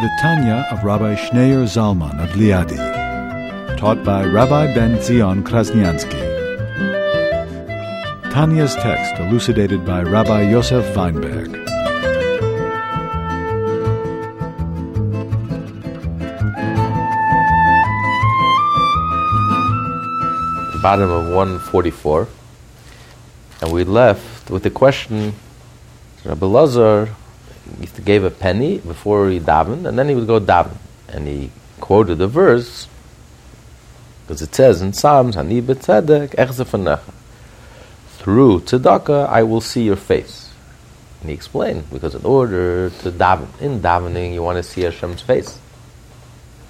The Tanya of Rabbi Schneur Zalman of Liadi, taught by Rabbi Ben Zion Krasniansky. Tanya's text elucidated by Rabbi Yosef Weinberg. bottom of 144, and we left with the question Rabbi Lazar to give a penny before he davened, and then he would go daven. And he quoted a verse, because it says in Psalms, Hani echzefanecha. Through tzedakah, I will see your face. And he explained, because in order to daven, in davening, you want to see Hashem's face.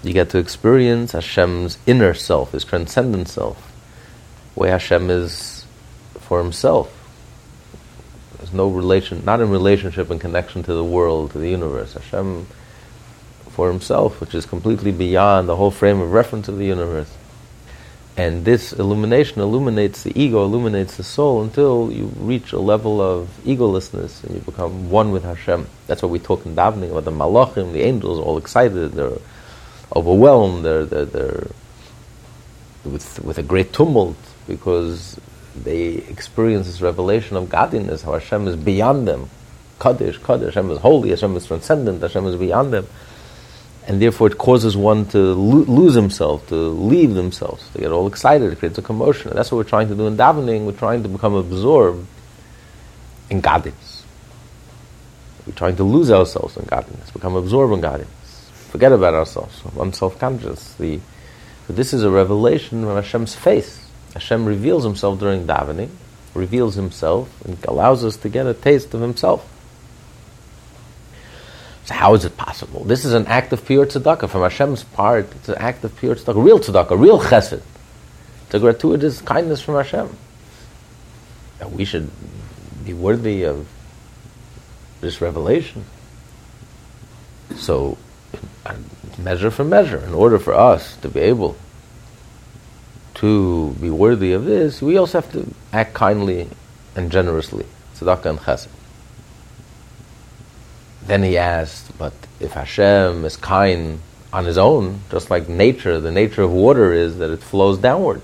You get to experience Hashem's inner self, His transcendent self, where Hashem is for Himself. There's no relation, not in relationship and connection to the world, to the universe. Hashem for Himself, which is completely beyond the whole frame of reference of the universe. And this illumination illuminates the ego, illuminates the soul until you reach a level of egolessness and you become one with Hashem. That's what we talk in davening about the malachim, the angels, all excited, they're overwhelmed, they're, they're, they're with, with a great tumult because they experience this revelation of godliness, how Hashem is beyond them. Kadosh, Kadosh, Hashem is holy, Hashem is transcendent, Hashem is beyond them. And therefore it causes one to lo- lose himself, to leave themselves. They get all excited, it creates a commotion. And that's what we're trying to do in davening. We're trying to become absorbed in godliness. We're trying to lose ourselves in godliness, become absorbed in godliness. Forget about ourselves, unself-conscious. The, but this is a revelation of Hashem's face. Hashem reveals himself during davening, reveals himself, and allows us to get a taste of himself. So how is it possible? This is an act of pure tzedakah. From Hashem's part, it's an act of pure tzedakah, real tzedakah, real chesed. It's a gratuitous kindness from Hashem. And we should be worthy of this revelation. So, measure for measure, in order for us to be able to be worthy of this, we also have to act kindly and generously. Tzedakah and chesed. Then he asked, but if Hashem is kind on his own, just like nature, the nature of water is that it flows downward.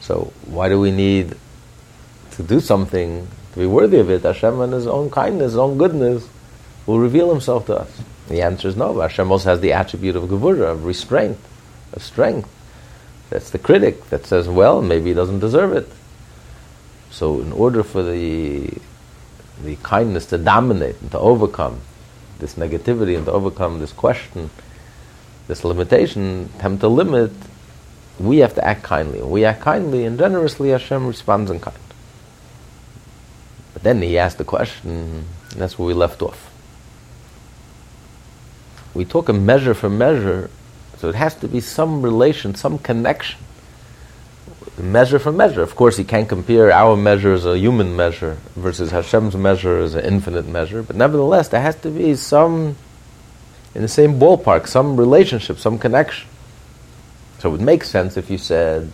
So why do we need to do something to be worthy of it? Hashem and his own kindness, his own goodness will reveal himself to us. The answer is no. Hashem also has the attribute of gevura, of restraint, of strength. That's the critic that says, well, maybe he doesn't deserve it. So in order for the the kindness to dominate and to overcome this negativity and to overcome this question, this limitation, attempt to limit, we have to act kindly. We act kindly and generously, Hashem responds in kind. But then he asked the question, and that's where we left off. We talk a measure for measure, so it has to be some relation, some connection. Measure for measure. Of course, you can't compare our measure as a human measure versus Hashem's measure as an infinite measure, but nevertheless, there has to be some, in the same ballpark, some relationship, some connection. So it would make sense if you said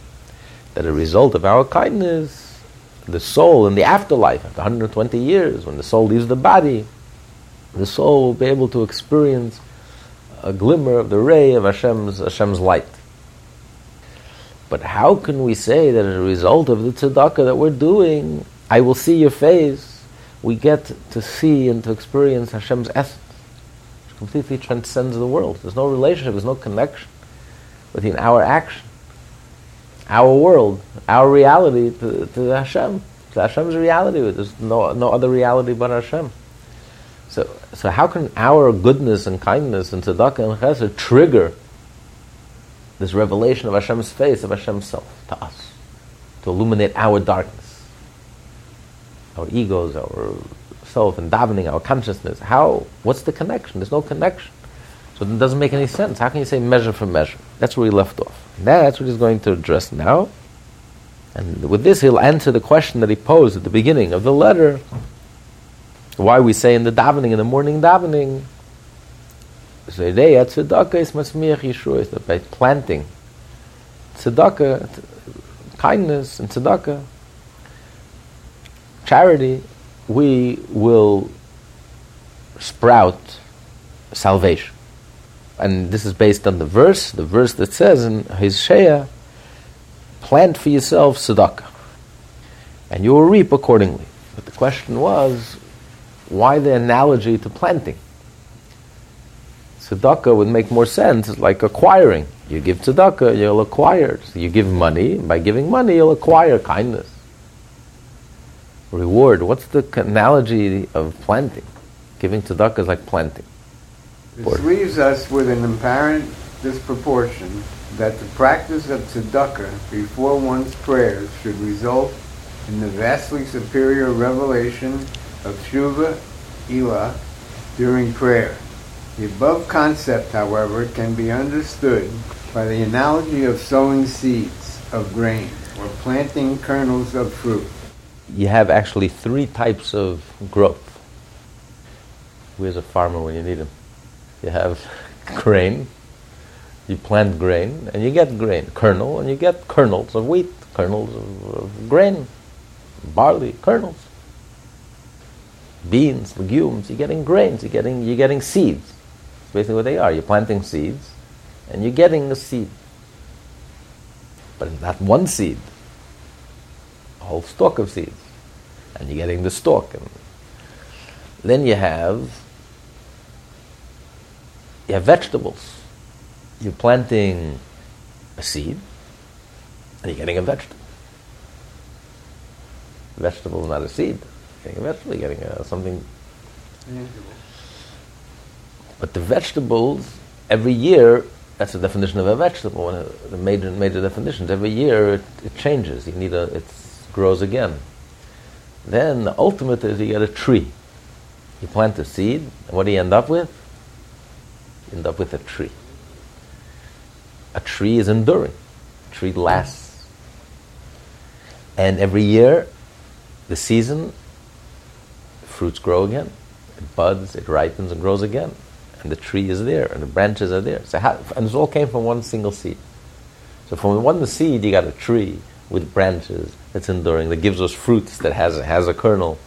that a result of our kindness, the soul in the afterlife, after 120 years, when the soul leaves the body, the soul will be able to experience a glimmer of the ray of Hashem's, Hashem's light. But how can we say that as a result of the tzedakah that we're doing, I will see your face, we get to see and to experience Hashem's essence, which completely transcends the world. There's no relationship, there's no connection between our action, our world, our reality to, to Hashem, to Hashem's reality. There's no, no other reality but Hashem. So, so how can our goodness and kindness and tzedakah and chesed trigger this revelation of Hashem's face, of Hashem's self to us, to illuminate our darkness, our egos, our self, and davening, our consciousness? How? What's the connection? There's no connection. So it doesn't make any sense. How can you say measure for measure? That's where he left off. That's what he's going to address now. And with this, he'll answer the question that he posed at the beginning of the letter. Why we say in the davening, in the morning davening, is by planting tzedakah, kindness and tzedakah, charity, we will sprout salvation. And this is based on the verse, the verse that says in Hosea, plant for yourself tzedakah, and you will reap accordingly. But the question was, why the analogy to planting? Tzedakah would make more sense, like acquiring. You give tzedakah, you'll acquire. So you give money, by giving money, you'll acquire kindness. Reward. What's the analogy of planting? Giving tzedakah is like planting. This leaves us with an apparent disproportion that the practice of tzedakah before one's prayers should result in the vastly superior revelation of Shuva Ilah during prayer. The above concept, however, can be understood by the analogy of sowing seeds of grain or planting kernels of fruit. You have actually three types of growth. Where's a farmer when you need him? You have grain, you plant grain, and you get grain, kernel, and you get kernels of wheat, kernels of, of grain, barley, kernels, beans, legumes. You're getting grains. You're getting you're getting seeds. That's basically what they are. You're planting seeds, and you're getting a seed. But it's not one seed, a whole stalk of seeds. And you're getting the stalk. And then you have you have vegetables. You're planting a seed, and you're getting a vegetable. Vegetable is not a seed. Getting uh, a vegetable, you're getting a, something but the vegetables, every year, that's the definition of a vegetable, one of the major, major definitions. Every year it, it changes. You need a, it grows again. Then the ultimate is you get a tree. You plant a seed, and what do you end up with? You end up with a tree. A tree is enduring. A tree lasts. And every year, the season, fruits grow again. It buds, it ripens, and grows again and the tree is there, and the branches are there. So how, and it all came from one single seed. So from one seed, you got a tree with branches that's enduring, that gives us fruits, that has, has a kernel.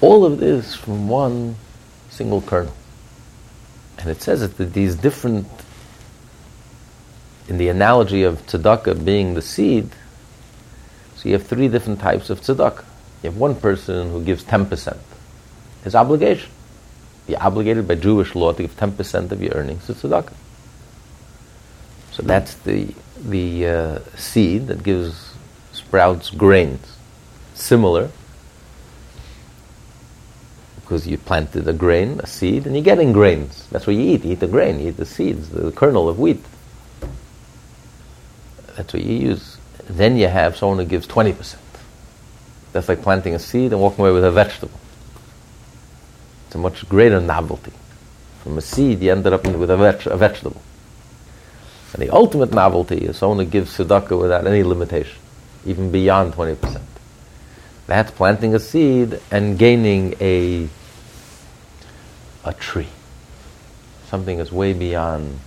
All of this from one single kernel. And it says that these different, in the analogy of tzedakah being the seed, so you have three different types of tzedakah. You have one person who gives 10%, his obligation you're obligated by Jewish law to give 10% of your earnings to tzedakah. So that's the, the uh, seed that gives sprouts grains. Similar, because you planted a grain, a seed, and you're getting grains. That's what you eat. You eat the grain, you eat the seeds, the kernel of wheat. That's what you use. Then you have someone who gives 20%. That's like planting a seed and walking away with a vegetable. It's a much greater novelty. From a seed, you ended up with a, veg- a vegetable. And the ultimate novelty is someone who gives tzedakah without any limitation, even beyond 20%. That's planting a seed and gaining a, a tree. Something that's way beyond.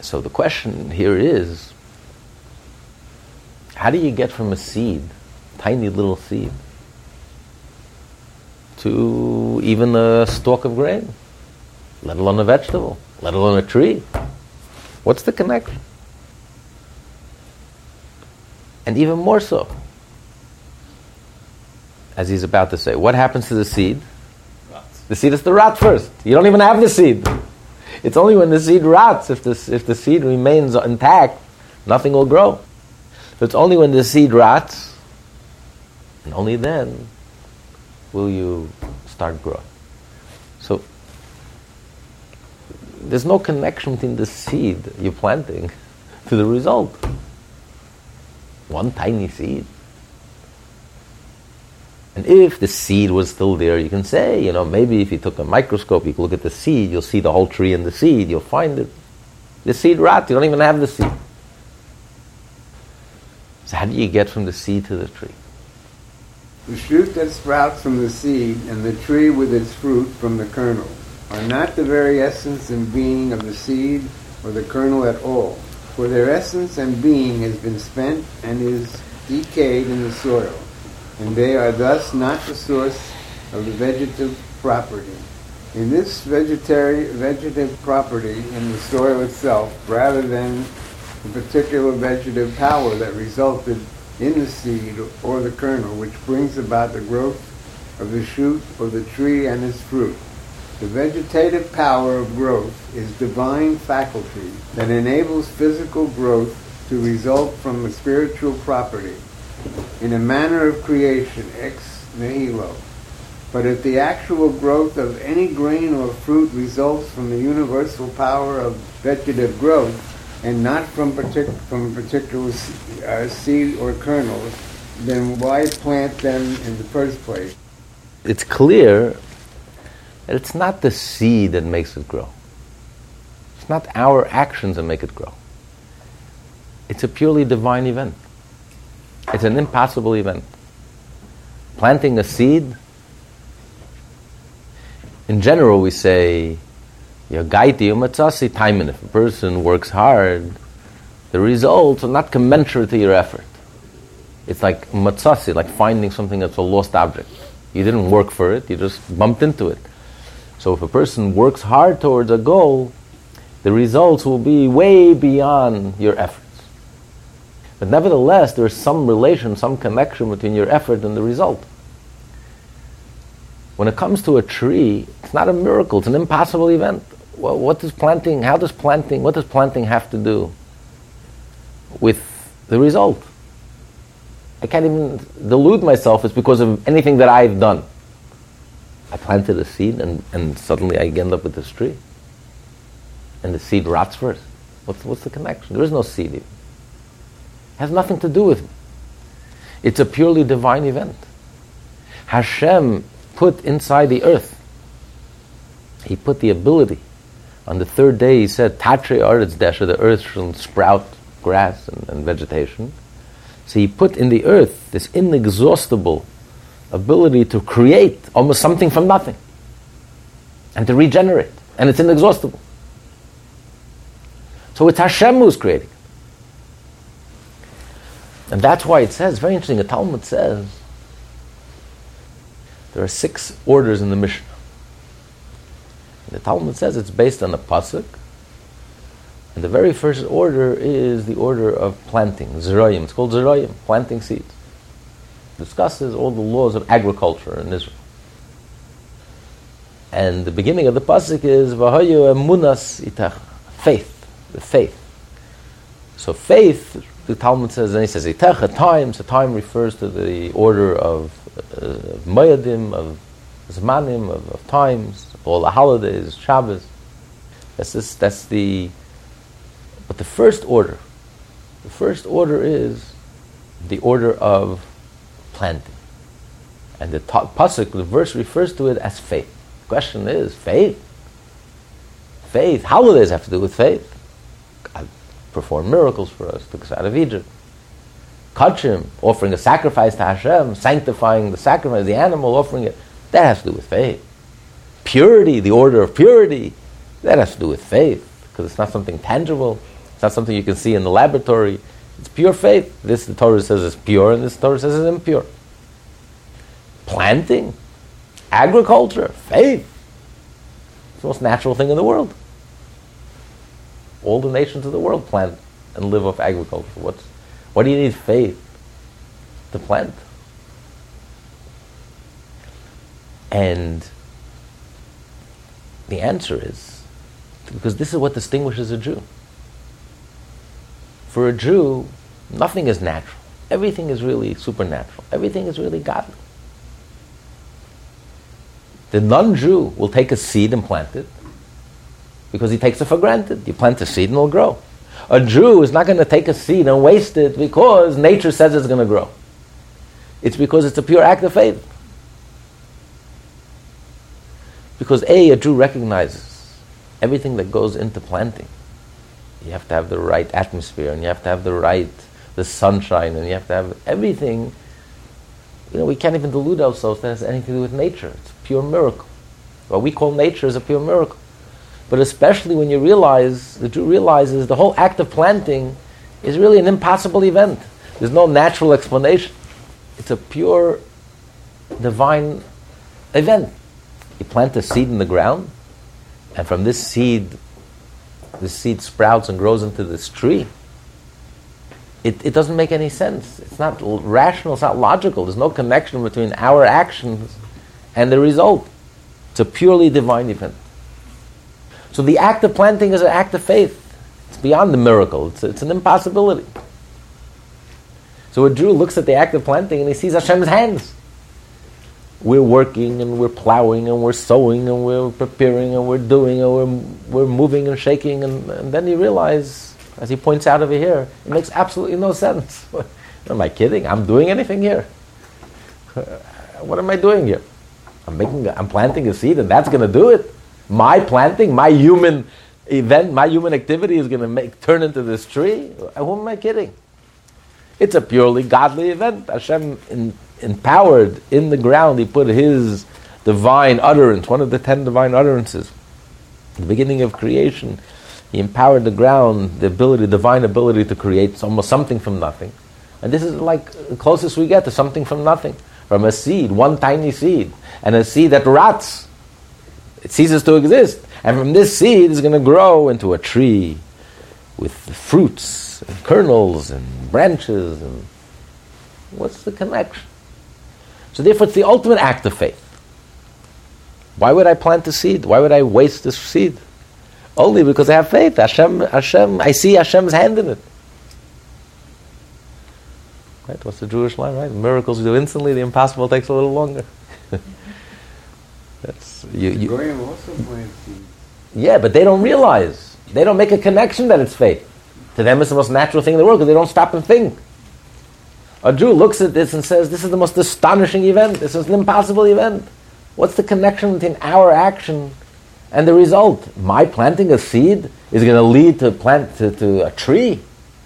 So the question here is how do you get from a seed, tiny little seed, to even a stalk of grain, let alone a vegetable, let alone a tree. What's the connection? And even more so, as he's about to say, what happens to the seed? Rots. The seed is the rot first. You don't even have the seed. It's only when the seed rots, if the, if the seed remains intact, nothing will grow. So it's only when the seed rots, and only then will you start growing. So there's no connection between the seed you're planting to the result. One tiny seed. And if the seed was still there, you can say, you know, maybe if you took a microscope, you could look at the seed, you'll see the whole tree in the seed, you'll find it. The seed rot, you don't even have the seed. So how do you get from the seed to the tree? The shoot that sprouts from the seed and the tree with its fruit from the kernel are not the very essence and being of the seed or the kernel at all, for their essence and being has been spent and is decayed in the soil, and they are thus not the source of the vegetative property. In this vegetary, vegetative property in the soil itself, rather than the particular vegetative power that resulted in the seed or the kernel, which brings about the growth of the shoot or the tree and its fruit. The vegetative power of growth is divine faculty that enables physical growth to result from a spiritual property in a manner of creation ex nihilo. But if the actual growth of any grain or fruit results from the universal power of vegetative growth and not from, partic- from particular uh, seed or kernel, then why plant them in the first place? It's clear that it's not the seed that makes it grow. It's not our actions that make it grow. It's a purely divine event. It's an impossible event. Planting a seed, in general, we say, if a person works hard, the results are not commensurate to your effort. It's like matsasi, like finding something that's a lost object. You didn't work for it, you just bumped into it. So if a person works hard towards a goal, the results will be way beyond your efforts. But nevertheless, there is some relation, some connection between your effort and the result. When it comes to a tree, it's not a miracle, it's an impossible event. Well, what does planting, how does planting, what does planting have to do with the result? I can't even delude myself it's because of anything that I've done. I planted a seed and, and suddenly I end up with this tree. And the seed rots first. What's, what's the connection? There is no seed. It has nothing to do with me. It's a purely divine event. Hashem put inside the earth, He put the ability. On the third day, He said, Tadshe Aretz Desha, the earth shall sprout grass and, and vegetation. So He put in the earth this inexhaustible ability to create almost something from nothing and to regenerate. And it's inexhaustible. So it's Hashem who's creating. And that's why it says, very interesting, the Talmud says, there are six orders in the Mishnah. The Talmud says it's based on a pasuk. And the very first order is the order of planting, zerayim. It's called zerayim, planting seeds discusses all the laws of agriculture in Israel. And the beginning of the pasuk is Vahayu emunas itach, faith, the faith. So faith, the Talmud says, and he says itach, a time. So time refers to the order of uh, moedim, of zmanim, of, of times, of all the holidays, Shabbos. That's this, that's the. But the first order, the first order is the order of planting. And the pasuk, the verse refers to it as faith. The question is, faith? Faith. Holidays have to do with faith. God performed miracles for us, took us out of Egypt. Kachim, offering a sacrifice to Hashem, sanctifying the sacrifice, the animal, offering it, that has to do with faith. Purity, the order of purity, that has to do with faith, because it's not something tangible, it's not something you can see in the laboratory, it's pure faith. This the Torah says is pure, and this Torah says is impure. Planting, agriculture, faith. It's the most natural thing in the world. All the nations of the world plant and live off agriculture. What's, what do you need faith to plant? And the answer is because this is what distinguishes a Jew. For a Jew, nothing is natural. Everything is really supernatural. Everything is really godly. The non Jew will take a seed and plant it because he takes it for granted. You plant a seed and it'll grow. A Jew is not going to take a seed and waste it because nature says it's going to grow. It's because it's a pure act of faith. Because A, a Jew recognizes everything that goes into planting. You have to have the right atmosphere, and you have to have the right, the sunshine, and you have to have everything. You know, we can't even delude ourselves that has anything to do with nature. It's a pure miracle. What we call nature is a pure miracle. But especially when you realize, the Jew realizes the whole act of planting is really an impossible event. There's no natural explanation. It's a pure divine event. You plant a seed in the ground, and from this seed, the seed sprouts and grows into this tree. It, it doesn't make any sense. It's not rational, it's not logical. There's no connection between our actions and the result. It's a purely divine event. So the act of planting is an act of faith. It's beyond the miracle, it's, it's an impossibility. So a Jew looks at the act of planting and he sees Hashem's hands. We're working and we're plowing and we're sowing and we're preparing and we're doing and we're, we're moving and shaking and, and then you realize, as he points out over here, it makes absolutely no sense. am I kidding? I'm doing anything here. what am I doing here? I'm making, I'm planting a seed and that's going to do it. My planting, my human event, my human activity is going to make turn into this tree. Who am I kidding? It's a purely godly event. Hashem in, empowered in the ground, He put His divine utterance, one of the ten divine utterances, the beginning of creation. He empowered the ground, the ability, divine ability to create almost something from nothing. And this is like the closest we get to something from nothing. From a seed, one tiny seed, and a seed that rots. It ceases to exist. And from this seed is going to grow into a tree with fruits and kernels and branches and what's the connection? So therefore it's the ultimate act of faith. Why would I plant a seed? Why would I waste this seed? Only because I have faith. Hashem, Hashem, I see Hashem's hand in it. Right? What's the Jewish line, right? Miracles do instantly, the impossible takes a little longer. That's you, you, Yeah, but they don't realize. They don't make a connection that it's faith. To them, it's the most natural thing in the world because they don't stop and think. A Jew looks at this and says, This is the most astonishing event. This is an impossible event. What's the connection between our action and the result? My planting a seed is going to lead to plant to, to a tree?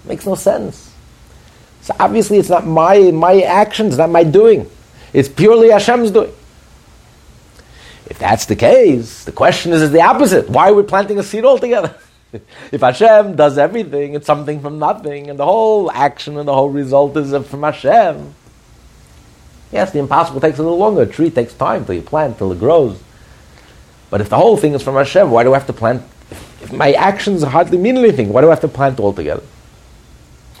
Makes no sense. So obviously, it's not my, my actions, not my doing. It's purely Hashem's doing. If that's the case, the question is, is the opposite. Why are we planting a seed altogether? If Hashem does everything, it's something from nothing, and the whole action and the whole result is from Hashem. Yes, the impossible takes a little longer. A tree takes time till you plant, till it grows. But if the whole thing is from Hashem, why do I have to plant? If my actions hardly mean anything, why do I have to plant altogether?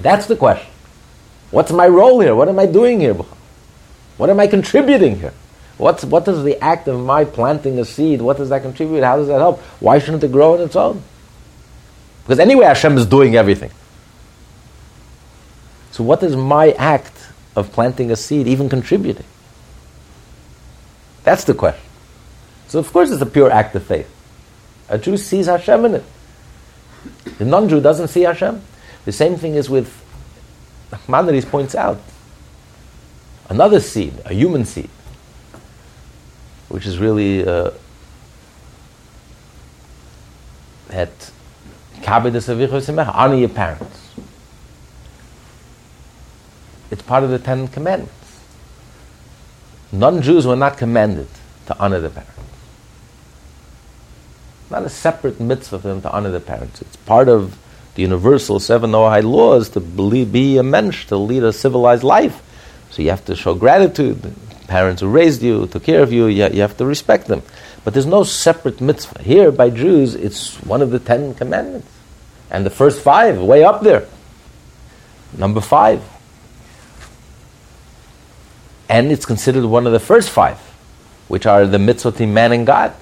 That's the question. What's my role here? What am I doing here? What am I contributing here? What's, what does the act of my planting a seed, what does that contribute? How does that help? Why shouldn't it grow on its own? Because anyway, Hashem is doing everything. So, what is my act of planting a seed even contributing? That's the question. So, of course, it's a pure act of faith. A Jew sees Hashem in it. The non Jew doesn't see Hashem. The same thing is with, Maimonides points out, another seed, a human seed, which is really uh, that honor your parents. It's part of the Ten Commandments. Non Jews were not commanded to honor their parents. Not a separate mitzvah for them to honor their parents. It's part of the universal seven Noahide laws to be a mensch, to lead a civilized life. So you have to show gratitude. Parents who raised you, took care of you, you, you have to respect them. But there's no separate mitzvah. Here, by Jews, it's one of the Ten Commandments. And the first five, way up there. Number five. And it's considered one of the first five, which are the mitzvot between man and God.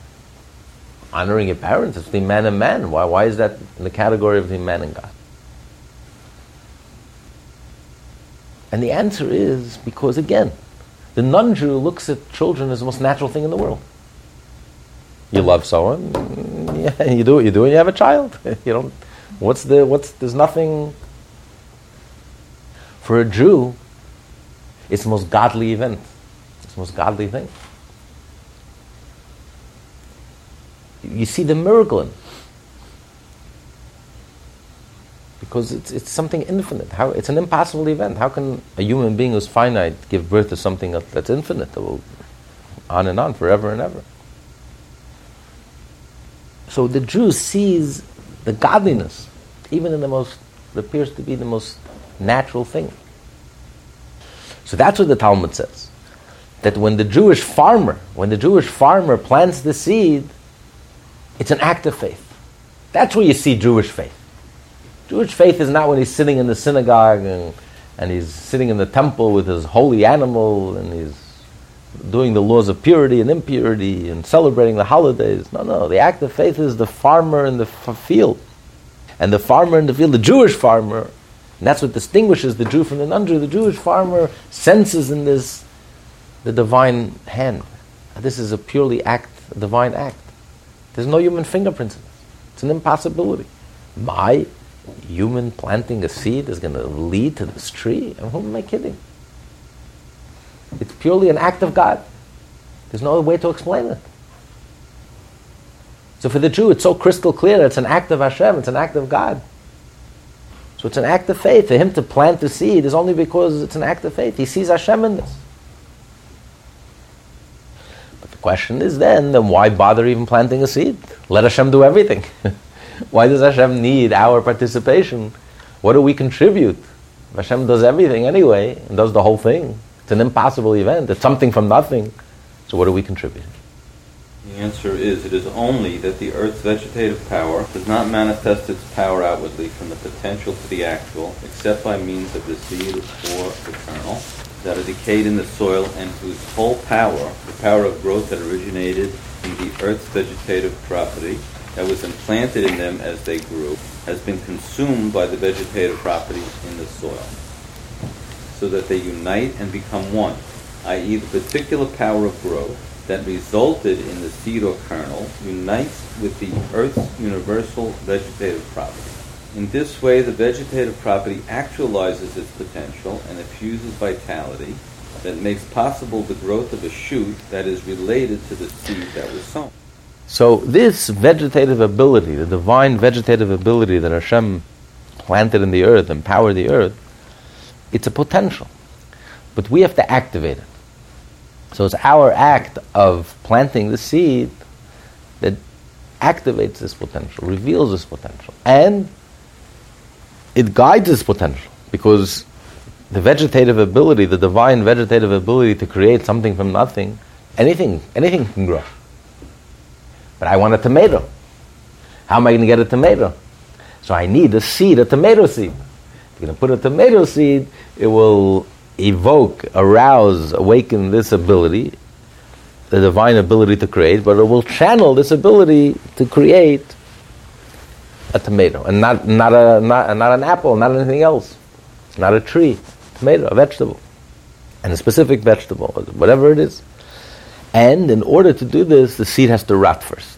Honoring your parents is between man and man. Why, why is that in the category of between man and God? And the answer is because, again, the non Jew looks at children as the most natural thing in the world. You love someone, yeah, you do what you do, and you have a child. You don't What's the what's there's nothing for a Jew, it's the most godly event. It's the most godly thing. you see the miracle in. Because it's, it's something infinite. How, it's an impossible event. How can a human being who's finite give birth to something that's infinite, that will on and on forever and ever? So the Jew sees the godliness, even in the most, appears to be the most natural thing. So that's what the Talmud says. That when the Jewish farmer, when the Jewish farmer plants the seed, it's an act of faith. That's where you see Jewish faith. Jewish faith is not when he's sitting in the synagogue and, and he's sitting in the temple with his holy animal and he's doing the laws of purity and impurity and celebrating the holidays. No, no. The act of faith is the farmer in the f- field. And the farmer in the field, the Jewish farmer, and that's what distinguishes the Jew from the non Jew. The Jewish farmer senses in this the divine hand. This is a purely act, a divine act. There's no human fingerprints in this. It's an impossibility. My human planting a seed is going to lead to this tree? And who am I kidding? It's purely an act of God. There's no other way to explain it. So for the Jew, it's so crystal clear that it's an act of Hashem, it's an act of God. So it's an act of faith. For him to plant the seed is only because it's an act of faith. He sees Hashem in this. But the question is then, then why bother even planting a seed? Let Hashem do everything. why does Hashem need our participation? What do we contribute? Hashem does everything anyway and does the whole thing. It's an impossible event. It's something from nothing. So what do we contribute? The answer is it is only that the Earth's vegetative power does not manifest its power outwardly from the potential to the actual, except by means of the seed or the kernel that are decayed in the soil and whose whole power, the power of growth that originated in the Earth's vegetative property, that was implanted in them as they grew, has been consumed by the vegetative properties in the soil so that they unite and become one, i.e., the particular power of growth that resulted in the seed or kernel unites with the earth's universal vegetative property. In this way, the vegetative property actualizes its potential and infuses vitality that makes possible the growth of a shoot that is related to the seed that was sown. So, this vegetative ability, the divine vegetative ability that Hashem planted in the earth, empowered the earth, it's a potential. But we have to activate it. So it's our act of planting the seed that activates this potential, reveals this potential. And it guides this potential because the vegetative ability, the divine vegetative ability to create something from nothing, anything, anything can grow. But I want a tomato. How am I going to get a tomato? So I need a seed, a tomato seed going to put a tomato seed, it will evoke, arouse, awaken this ability, the divine ability to create, but it will channel this ability to create a tomato, and not, not, a, not, not an apple, not anything else, not a tree, tomato, a vegetable, and a specific vegetable, whatever it is. And in order to do this, the seed has to rot first.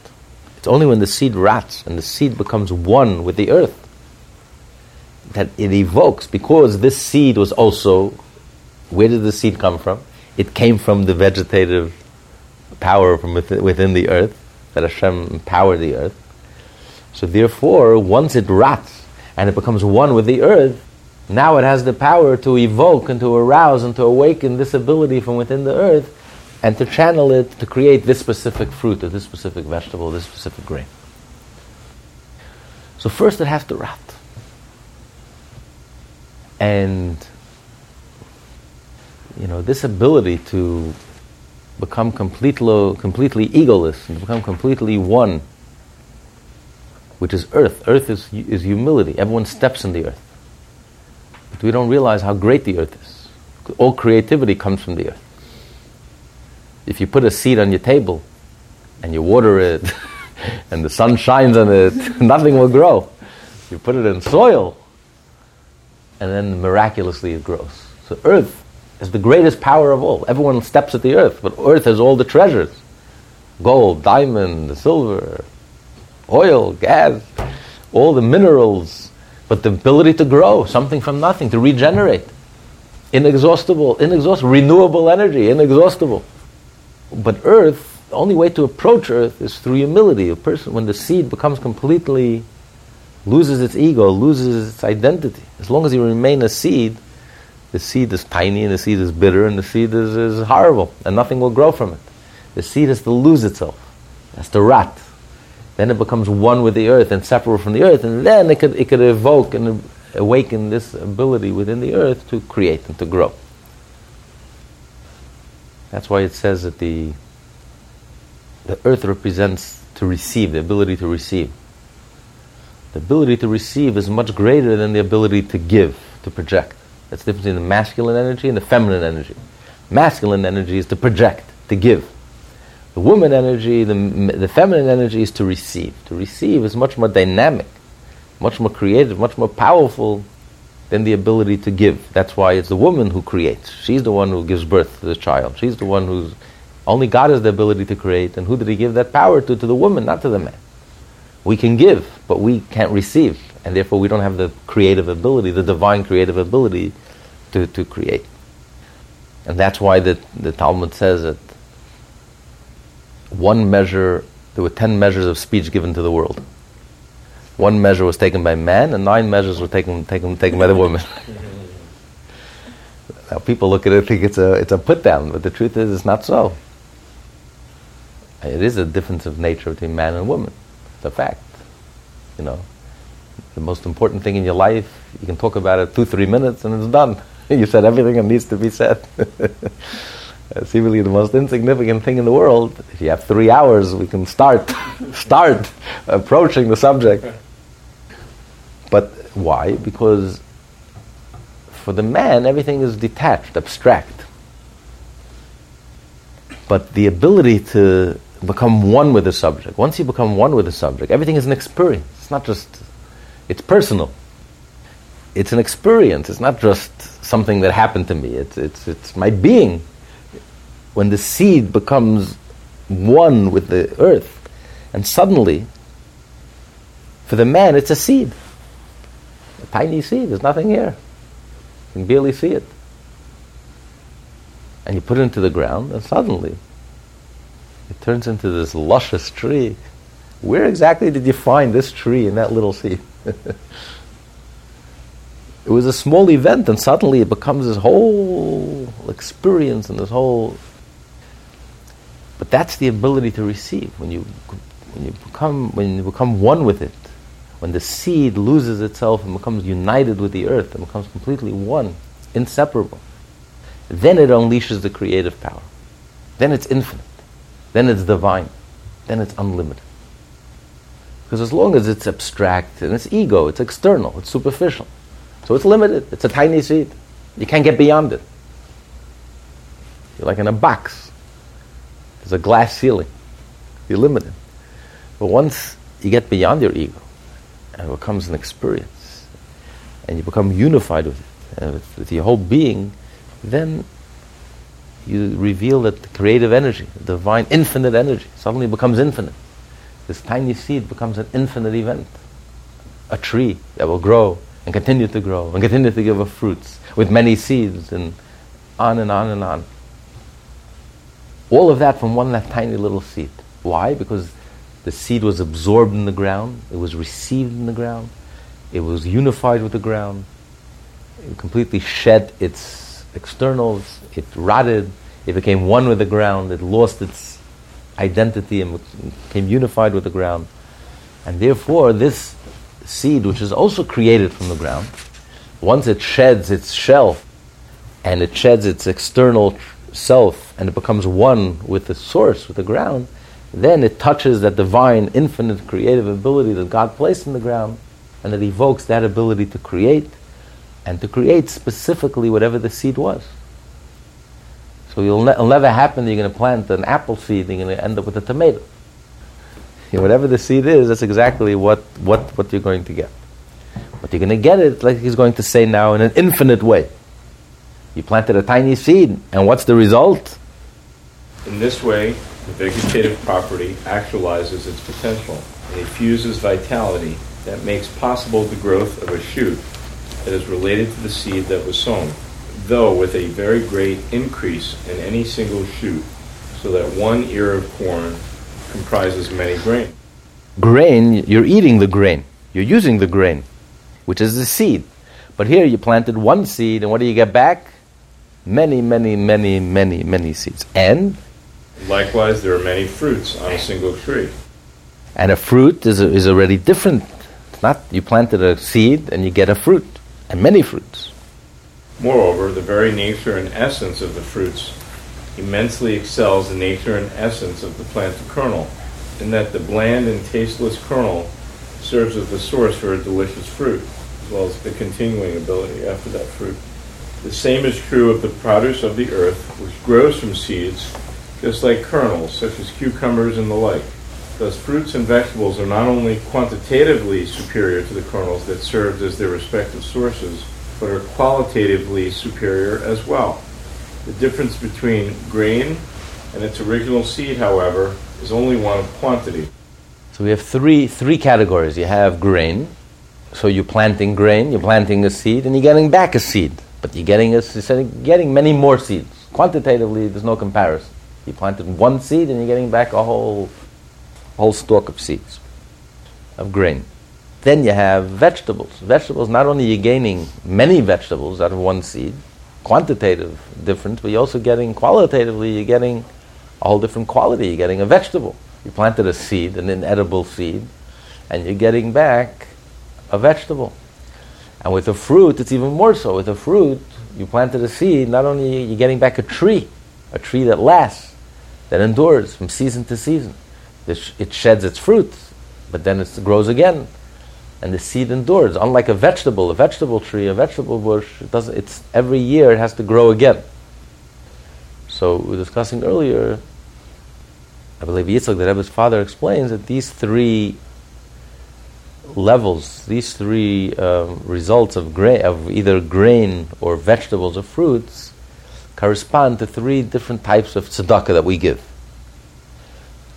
It's only when the seed rots and the seed becomes one with the earth that it evokes because this seed was also where did the seed come from? It came from the vegetative power from within, the earth that Hashem empowered the earth. So therefore, once it rots and it becomes one with the earth, now it has the power to evoke and to arouse and to awaken this ability from within the earth and to channel it to create this specific fruit or this specific vegetable, this specific grain. So first it has to rot and you know this ability to become completely completely egoless and become completely one which is earth. Earth is is humility. Everyone steps in the earth. But we don't realize how great the earth is. All creativity comes from the earth. If you put a seed on your table and you water it and the sun shines on it nothing will grow. You put it in soil and then miraculously it grows. So earth is the greatest power of all. Everyone steps at the earth, but earth has all the treasures. Gold, diamond, silver, oil, gas, all the minerals, but the ability to grow, something from nothing, to regenerate. Inexhaustible, inexhaustible, renewable energy, inexhaustible. But earth the only way to approach earth is through humility. A person, when the seed becomes completely, loses its ego, loses its identity, as long as you remain a seed, the seed is tiny and the seed is bitter and the seed is, is horrible and nothing will grow from it. The seed has to lose itself, it has to rot. Then it becomes one with the earth and separate from the earth, and then it could, it could evoke and awaken this ability within the earth to create and to grow. That's why it says that the, the earth represents to receive, the ability to receive. The ability to receive is much greater than the ability to give, to project. That's the difference between the masculine energy and the feminine energy. Masculine energy is to project, to give. The woman energy, the, the feminine energy is to receive. To receive is much more dynamic, much more creative, much more powerful than the ability to give. That's why it's the woman who creates. She's the one who gives birth to the child. She's the one who's only God has the ability to create. And who did He give that power to? To the woman, not to the man. We can give, but we can't receive and therefore we don't have the creative ability, the divine creative ability to, to create. And that's why the, the Talmud says that one measure, there were ten measures of speech given to the world. One measure was taken by man, and nine measures were taken, taken, taken by the woman. now people look at it and think it's a, it's a put down, but the truth is it's not so. It is a difference of nature between man and woman. A fact. You know, the most important thing in your life. You can talk about it two, three minutes and it's done. you said everything that needs to be said. seemingly the most insignificant thing in the world. If you have three hours, we can start, start approaching the subject. But why? Because for the man, everything is detached, abstract. But the ability to become one with the subject, once you become one with the subject, everything is an experience. It's not just it's personal. It's an experience. It's not just something that happened to me. It's, it's, it's my being. When the seed becomes one with the earth, and suddenly, for the man, it's a seed. A tiny seed. There's nothing here. You can barely see it. And you put it into the ground, and suddenly, it turns into this luscious tree. Where exactly did you find this tree in that little seed? it was a small event, and suddenly it becomes this whole experience and this whole. But that's the ability to receive when you when you become when you become one with it, when the seed loses itself and becomes united with the earth and becomes completely one, inseparable. Then it unleashes the creative power. Then it's infinite. Then it's divine. Then it's unlimited. Because as long as it's abstract and it's ego, it's external, it's superficial. So it's limited. It's a tiny seed. You can't get beyond it. You're like in a box. There's a glass ceiling. You're limited. But once you get beyond your ego, and it becomes an experience, and you become unified with it, and with, with your whole being, then you reveal that the creative energy, the divine infinite energy, suddenly becomes infinite this tiny seed becomes an infinite event. A tree that will grow and continue to grow and continue to give fruits with many seeds and on and on and on. All of that from one that tiny little seed. Why? Because the seed was absorbed in the ground, it was received in the ground, it was unified with the ground, it completely shed its externals, it rotted, it became one with the ground, it lost its identity and became unified with the ground. And therefore, this seed, which is also created from the ground, once it sheds its shell and it sheds its external self and it becomes one with the source, with the ground, then it touches that divine, infinite creative ability that God placed in the ground and it evokes that ability to create and to create specifically whatever the seed was. So ne- it'll never happen that you're going to plant an apple seed and you're going to end up with a tomato. Whatever the seed is, that's exactly what, what, what you're going to get. But you're going to get it, like he's going to say now, in an infinite way. You planted a tiny seed, and what's the result? In this way, the vegetative property actualizes its potential and infuses vitality that makes possible the growth of a shoot that is related to the seed that was sown though with a very great increase in any single shoot, so that one ear of corn comprises many grain. Grain, you're eating the grain. You're using the grain, which is the seed. But here you planted one seed, and what do you get back? Many, many, many, many, many seeds. And? Likewise, there are many fruits on a single tree. And a fruit is, a, is already different. It's not you planted a seed and you get a fruit, and many fruits. Moreover, the very nature and essence of the fruits immensely excels the nature and essence of the plant kernel, in that the bland and tasteless kernel serves as the source for a delicious fruit, as well as the continuing ability after that fruit. The same is true of the produce of the earth, which grows from seeds, just like kernels, such as cucumbers and the like. Thus, fruits and vegetables are not only quantitatively superior to the kernels that served as their respective sources, but are qualitatively superior as well. The difference between grain and its original seed, however, is only one of quantity. So we have three, three categories. You have grain, so you're planting grain, you're planting a seed, and you're getting back a seed. But you're getting, a, you're getting many more seeds. Quantitatively, there's no comparison. You planted one seed and you're getting back a whole, whole stalk of seeds, of grain. Then you have vegetables. Vegetables, not only are you gaining many vegetables out of one seed, quantitative difference, but you're also getting qualitatively, you're getting a whole different quality. You're getting a vegetable. You planted a seed, an inedible seed, and you're getting back a vegetable. And with a fruit, it's even more so. With a fruit, you planted a seed, not only you're you getting back a tree, a tree that lasts, that endures from season to season. It sheds its fruit, but then it grows again and the seed endures. Unlike a vegetable, a vegetable tree, a vegetable bush, it does it's every year it has to grow again. So we were discussing earlier, I believe Yitzchak, the Rebbe's father, explains that these three levels, these three um, results of grain, of either grain or vegetables or fruits, correspond to three different types of tzedakah that we give.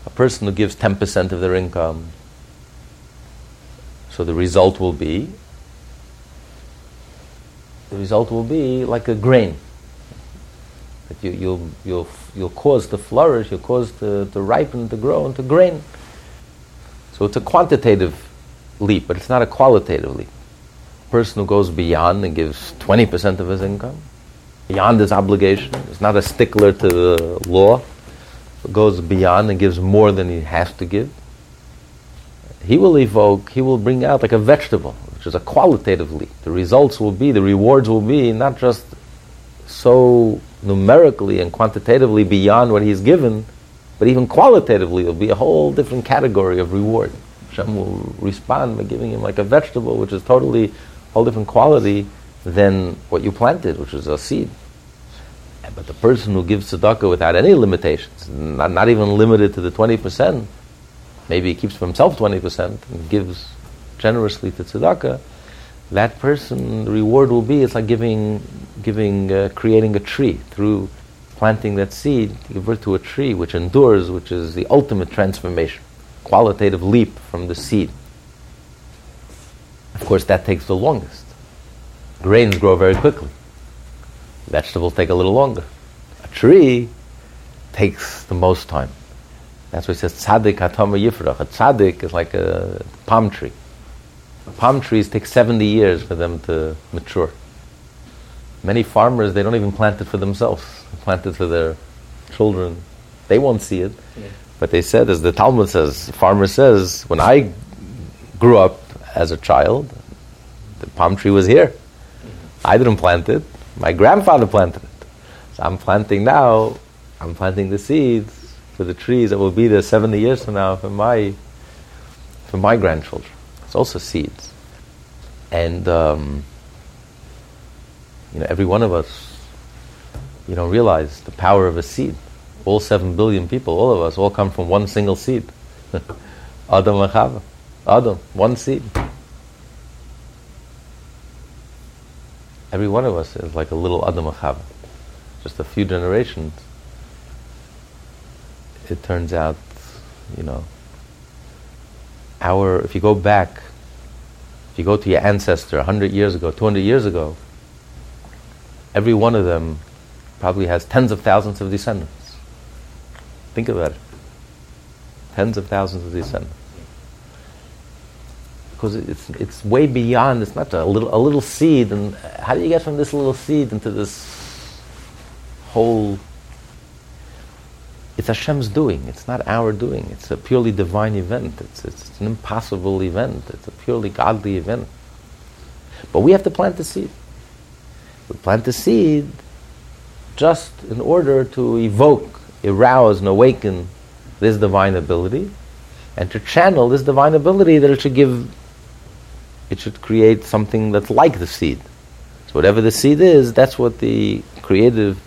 A person who gives 10% of their income, so the result will be the result will be like a grain. That you, you'll, you'll, you'll cause to flourish, you'll cause to, to ripen, to grow into grain. So it's a quantitative leap, but it's not a qualitative leap. A person who goes beyond and gives 20% of his income, beyond his obligation, is not a stickler to the law, goes beyond and gives more than he has to give he will evoke, he will bring out like a vegetable, which is a qualitative leap. The results will be, the rewards will be not just so numerically and quantitatively beyond what he's given, but even qualitatively, it'll be a whole different category of reward. Hashem will respond by giving him like a vegetable, which is totally a whole different quality than what you planted, which is a seed. But the person who gives tzedakah without any limitations, not, not even limited to the 20%, maybe he keeps for himself 20% and gives generously to tzedakah, that person, the reward will be, it's like giving, giving uh, creating a tree through planting that seed, give birth to a tree which endures, which is the ultimate transformation, qualitative leap from the seed. Of course, that takes the longest. Grains grow very quickly. Vegetables take a little longer. A tree takes the most time. That's why it says tzaddik katamar yifrach. A tzaddik is like a palm tree. Palm trees take 70 years for them to mature. Many farmers, they don't even plant it for themselves. They plant it for their children. They won't see it. Yeah. But they said, as the Talmud says, the farmer says, when I grew up as a child, the palm tree was here. I didn't plant it. My grandfather planted it. So I'm planting now, I'm planting the seeds for the trees that will be there 70 years from now for my, for my grandchildren. It's also seeds. And, um, you know, every one of us, you know, realize the power of a seed. All seven billion people, all of us, all come from one single seed. Adam and Chava. Adam, one seed. Every one of us is like a little Adam and Just a few generations it turns out, you know, our, if you go back, if you go to your ancestor 100 years ago, 200 years ago, every one of them probably has tens of thousands of descendants. Think about it. Tens of thousands of descendants. Because it's, it's way beyond, it's not a little, a little seed. And how do you get from this little seed into this whole it's Hashem's doing. It's not our doing. It's a purely divine event. It's, it's an impossible event. It's a purely godly event. But we have to plant the seed. We plant the seed just in order to evoke, arouse, and awaken this divine ability, and to channel this divine ability that it should give, it should create something that's like the seed. So whatever the seed is, that's what the creative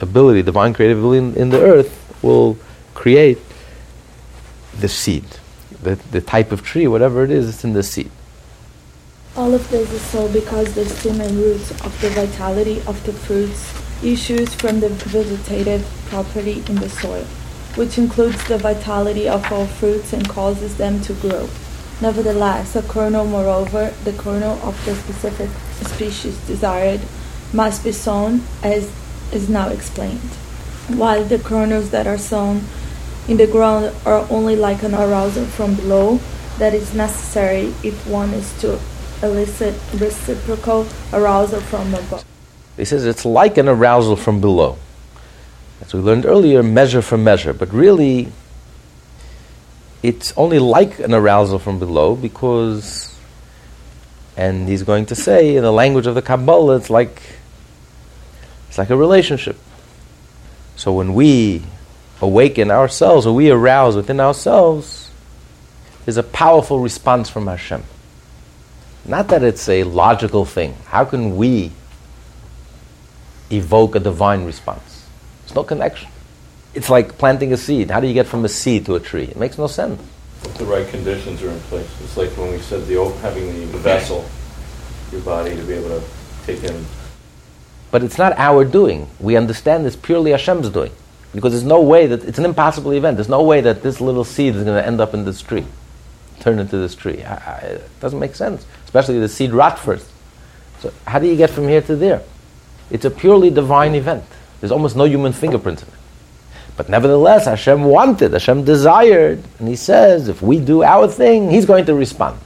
ability, divine creative ability in, in the earth will create the seed, the, the type of tree, whatever it is, it's in the seed. All of this is so because the stem and roots of the vitality of the fruits issues from the vegetative property in the soil, which includes the vitality of all fruits and causes them to grow. Nevertheless, a kernel, moreover, the kernel of the specific species desired, must be sown as is now explained while the kernels that are sown in the ground are only like an arousal from below that is necessary if one is to elicit reciprocal arousal from above. He says it's like an arousal from below. As we learned earlier, measure for measure, but really it's only like an arousal from below because, and he's going to say in the language of the Kabbalah, it's like it's like a relationship. So when we awaken ourselves, or we arouse within ourselves, there's a powerful response from Hashem. Not that it's a logical thing. How can we evoke a divine response? There's no connection. It's like planting a seed. How do you get from a seed to a tree? It makes no sense. If the right conditions are in place. It's like when we said the oak having the vessel, your body to be able to take in but it's not our doing. We understand it's purely Hashem's doing. Because there's no way that it's an impossible event. There's no way that this little seed is going to end up in this tree, turn into this tree. I, I, it doesn't make sense, especially the seed rot first. So how do you get from here to there? It's a purely divine event. There's almost no human fingerprint in it. But nevertheless, Hashem wanted, Hashem desired, and He says, if we do our thing, He's going to respond.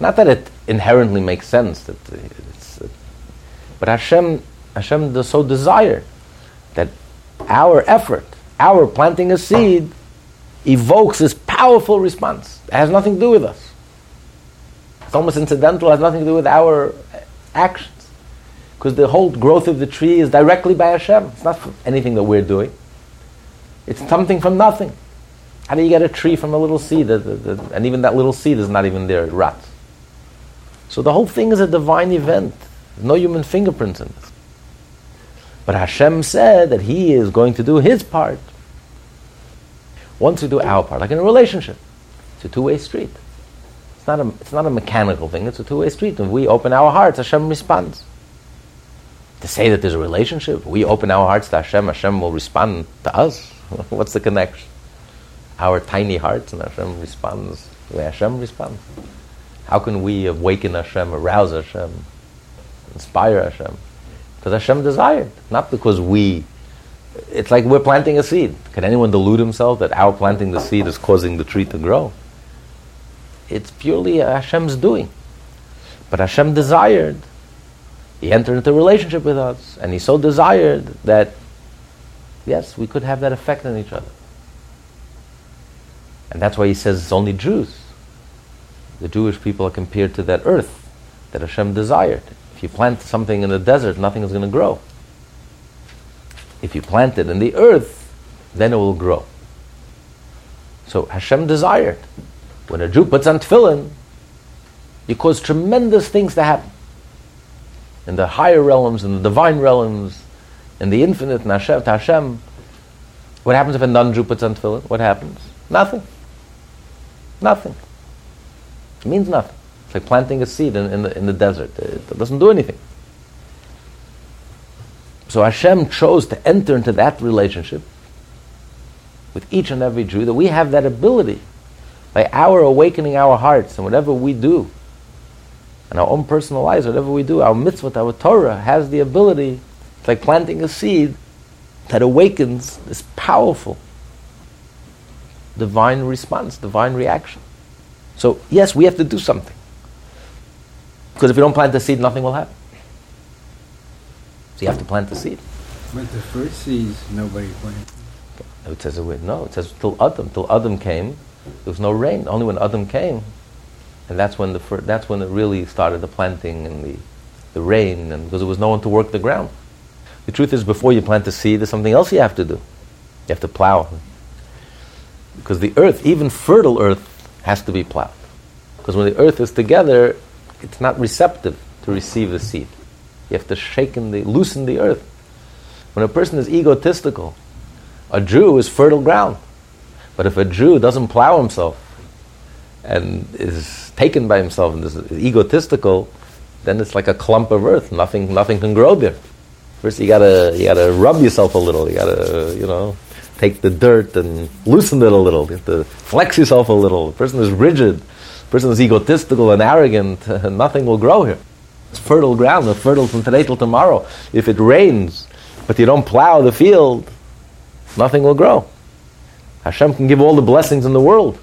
Not that it inherently makes sense that but Hashem, Hashem does so desire that our effort, our planting a seed, evokes this powerful response. It has nothing to do with us. It's almost incidental, it has nothing to do with our actions. Because the whole growth of the tree is directly by Hashem. It's not anything that we're doing. It's something from nothing. How do you get a tree from a little seed? And even that little seed is not even there, it rots. So the whole thing is a divine event. There's no human fingerprints in this. But Hashem said that He is going to do His part. Once we do our part, like in a relationship, it's a two-way street. It's not a, it's not a mechanical thing, it's a two-way street. If we open our hearts, Hashem responds. To say that there's a relationship, we open our hearts to Hashem, Hashem will respond to us. What's the connection? Our tiny hearts and Hashem responds the way Hashem responds. How can we awaken Hashem, arouse Hashem? inspire Hashem. Because Hashem desired, not because we. It's like we're planting a seed. Can anyone delude himself that our planting the seed is causing the tree to grow? It's purely Hashem's doing. But Hashem desired. He entered into a relationship with us, and He so desired that, yes, we could have that effect on each other. And that's why He says it's only Jews. The Jewish people are compared to that earth that Hashem desired. If you plant something in the desert, nothing is going to grow. If you plant it in the earth, then it will grow. So Hashem desired. When a Jew puts on tefillin, you cause tremendous things to happen. In the higher realms, in the divine realms, in the infinite, in Hashem, Hashem. What happens if a non-Jew puts on tefillin? What happens? Nothing. Nothing. It means nothing. It's like planting a seed in, in, the, in the desert. It doesn't do anything. So Hashem chose to enter into that relationship with each and every Jew, that we have that ability by our awakening our hearts and whatever we do, and our own personal lives, whatever we do, our mitzvah, our Torah has the ability, it's like planting a seed, that awakens this powerful divine response, divine reaction. So, yes, we have to do something. Because if you don't plant the seed, nothing will happen. So you have to plant the seed. But the first seeds, nobody planted. It says no. It says till Adam. Till Adam came, there was no rain. Only when Adam came, and that's when the fir- that's when it really started the planting and the the rain, and because there was no one to work the ground. The truth is, before you plant the seed, there's something else you have to do. You have to plow, because the earth, even fertile earth, has to be plowed. Because when the earth is together, it's not receptive to receive the seed. You have to shake and the, loosen the earth. When a person is egotistical, a Jew is fertile ground. But if a Jew doesn't plow himself and is taken by himself and is egotistical, then it's like a clump of earth. Nothing, nothing can grow there. First, you gotta, you gotta rub yourself a little. You gotta, you know, take the dirt and loosen it a little. You have to flex yourself a little. The person is rigid. The person is egotistical and arrogant. And nothing will grow here. It's fertile ground. It's fertile from today till tomorrow. If it rains, but you don't plow the field, nothing will grow. Hashem can give all the blessings in the world,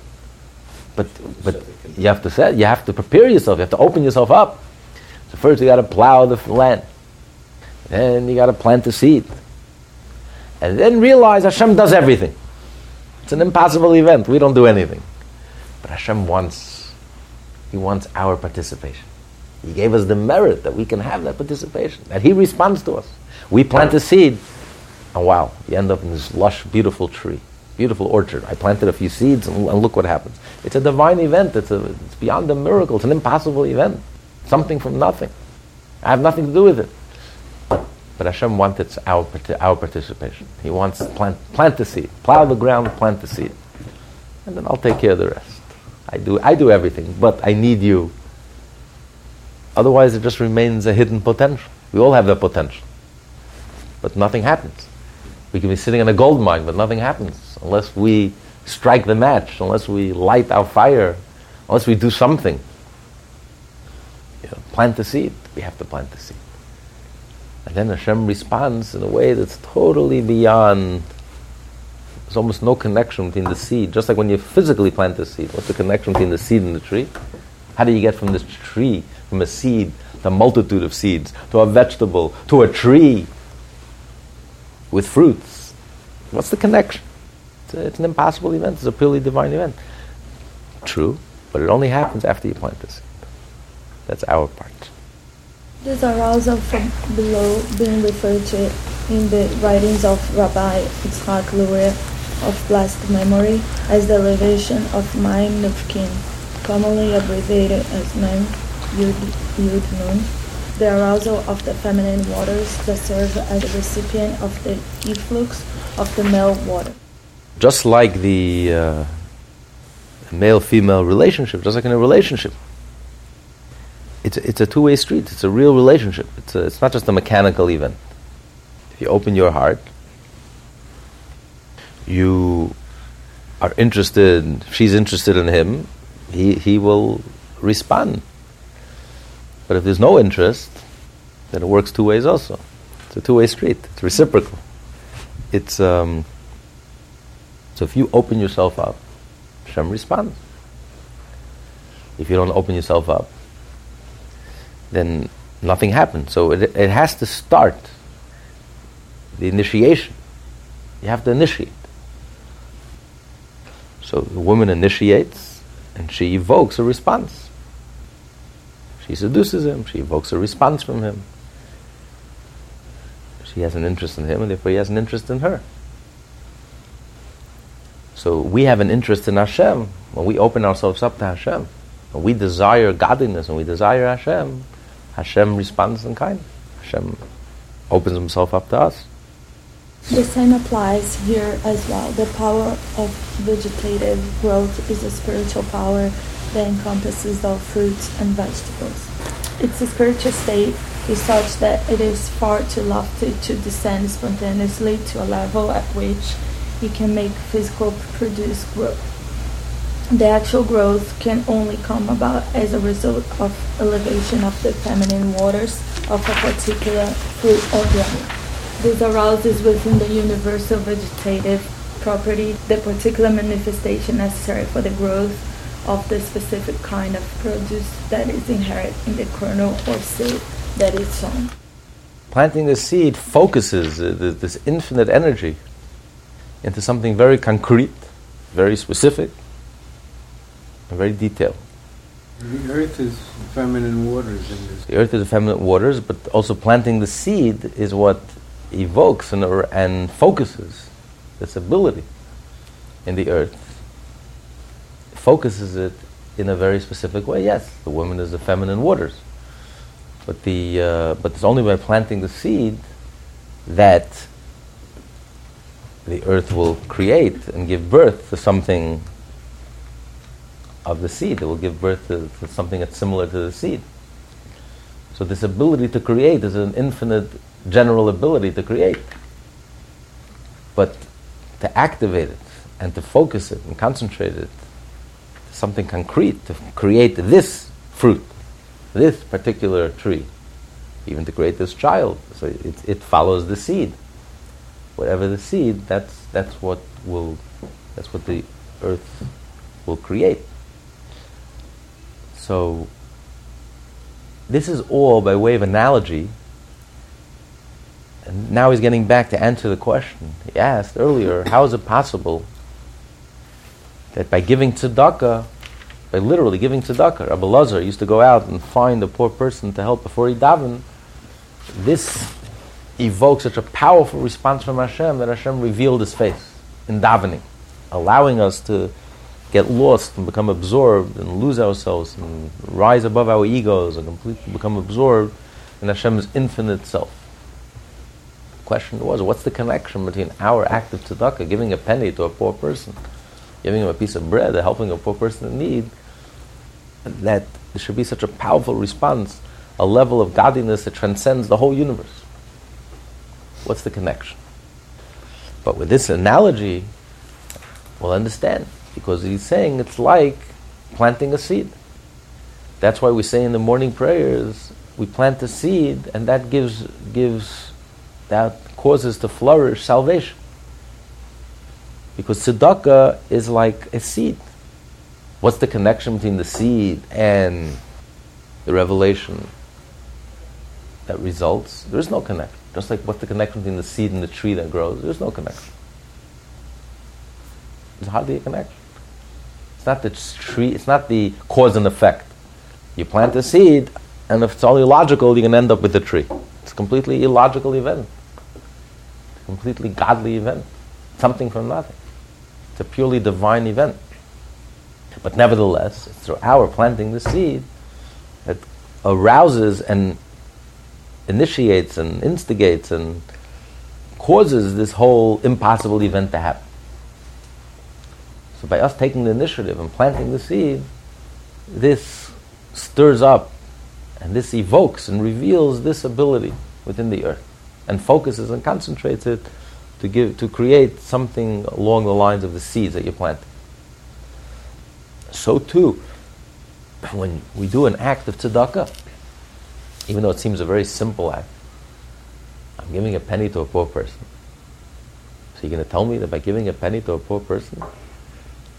but but you have to set, you have to prepare yourself. You have to open yourself up. So first you got to plow the land, then you got to plant the seed, and then realize Hashem does everything. It's an impossible event. We don't do anything, but Hashem wants He wants our participation. He gave us the merit that we can have that participation, that He responds to us. We plant a seed, and wow, you end up in this lush, beautiful tree, beautiful orchard. I planted a few seeds, and, and look what happens. It's a divine event. It's, a, it's beyond a miracle. It's an impossible event. Something from nothing. I have nothing to do with it. But Hashem wants our, our participation. He wants plant, plant the seed, plow the ground, plant the seed. And then I'll take care of the rest. I do, I do everything, but I need you. Otherwise, it just remains a hidden potential. We all have that potential but nothing happens. We can be sitting in a gold mine, but nothing happens unless we strike the match, unless we light our fire, unless we do something. You know, plant the seed. We have to plant the seed. And then Hashem responds in a way that's totally beyond. There's almost no connection between the seed. Just like when you physically plant the seed, what's the connection between the seed and the tree? How do you get from this tree, from a seed, to a multitude of seeds, to a vegetable, to a tree? with fruits. What's the connection? Uh, it's, an impossible event. It's a purely divine event. True, but it only happens after you plant the seed. That's our part. These arousal from below being referred to in the writings of Rabbi Yitzhak Luria of blessed memory as the elevation of Mayin Nukvin, commonly abbreviated as Mem Yud, Yud Nun, the arousal of the feminine waters that serve as a recipient of the efflux of the male water. Just like the uh, male female relationship, just like in a relationship, it's a, it's a two way street. It's a real relationship. It's, a, it's not just a mechanical event. If you open your heart, you are interested, she's interested in him, he, he will respond. But if there's no interest, then it works two ways also. It's a two-way street. It's reciprocal. It's um, so if you open yourself up, Hashem responds. If you don't open yourself up, then nothing happens. So it, it has to start the initiation. You have to initiate. So the woman initiates, and she evokes a response. She seduces him, she evokes a response from him. She has an interest in him, and therefore he has an interest in her. So we have an interest in Hashem when we open ourselves up to Hashem. When we desire godliness and we desire Hashem, Hashem responds in kind. Hashem opens himself up to us. The same applies here as well. The power of vegetative growth is a spiritual power that encompasses all fruits and vegetables. Its spiritual state is such that it is far too lofty to descend spontaneously to a level at which it can make physical produce growth. The actual growth can only come about as a result of elevation of the feminine waters of a particular fruit or ground. This arouses within the universal vegetative property the particular manifestation necessary for the growth of the specific kind of produce that is inherent in the kernel or seed that is sown. Planting the seed focuses uh, this infinite energy into something very concrete, very specific, and very detailed. The earth is feminine waters in this. The earth is feminine waters, but also planting the seed is what evokes and, and focuses this ability in the earth. Focuses it in a very specific way. Yes, the woman is the feminine waters, but the uh, but it's only by planting the seed that the earth will create and give birth to something of the seed. It will give birth to, to something that's similar to the seed. So this ability to create is an infinite general ability to create. But to activate it and to focus it and concentrate it, something concrete, to create this fruit, this particular tree, even to create this child. So it, it follows the seed. Whatever the seed, that's, that's what will, that's what the earth will create. So, this is all by way of analogy. And now he's getting back to answer the question he asked earlier how is it possible that by giving tzedakah, by literally giving tzedakah, Rabbi Lazar used to go out and find a poor person to help before he davened, this evokes such a powerful response from Hashem that Hashem revealed his face in davening, allowing us to get lost and become absorbed and lose ourselves and rise above our egos and completely become absorbed in Hashem's infinite self. The question was, what's the connection between our act of tzedakah, giving a penny to a poor person, giving him a piece of bread, helping a poor person in need, and that there should be such a powerful response, a level of godliness that transcends the whole universe. What's the connection? But with this analogy, we'll understand because he's saying it's like planting a seed. That's why we say in the morning prayers, we plant a seed, and that gives gives that causes to flourish salvation. Because tzedakah is like a seed. What's the connection between the seed and the revelation that results? There is no connection. Just like what's the connection between the seed and the tree that grows? There's no connection. There's hardly a connection. It's not the tree. It's not the cause and effect. You plant a seed, and if it's all illogical, you can end up with a tree. It's a completely illogical event. Completely godly event. Something from nothing. It's a purely divine event. But nevertheless, it's through our planting the seed that arouses and initiates and instigates and causes this whole impossible event to happen. So by us taking the initiative and planting the seed, this stirs up and this evokes and reveals this ability within the earth and focuses and concentrates it to give to create something along the lines of the seeds that you plant. So too, when we do an act of tzedakah, even though it seems a very simple act, I'm giving a penny to a poor person. So you're going to tell me that by giving a penny to a poor person,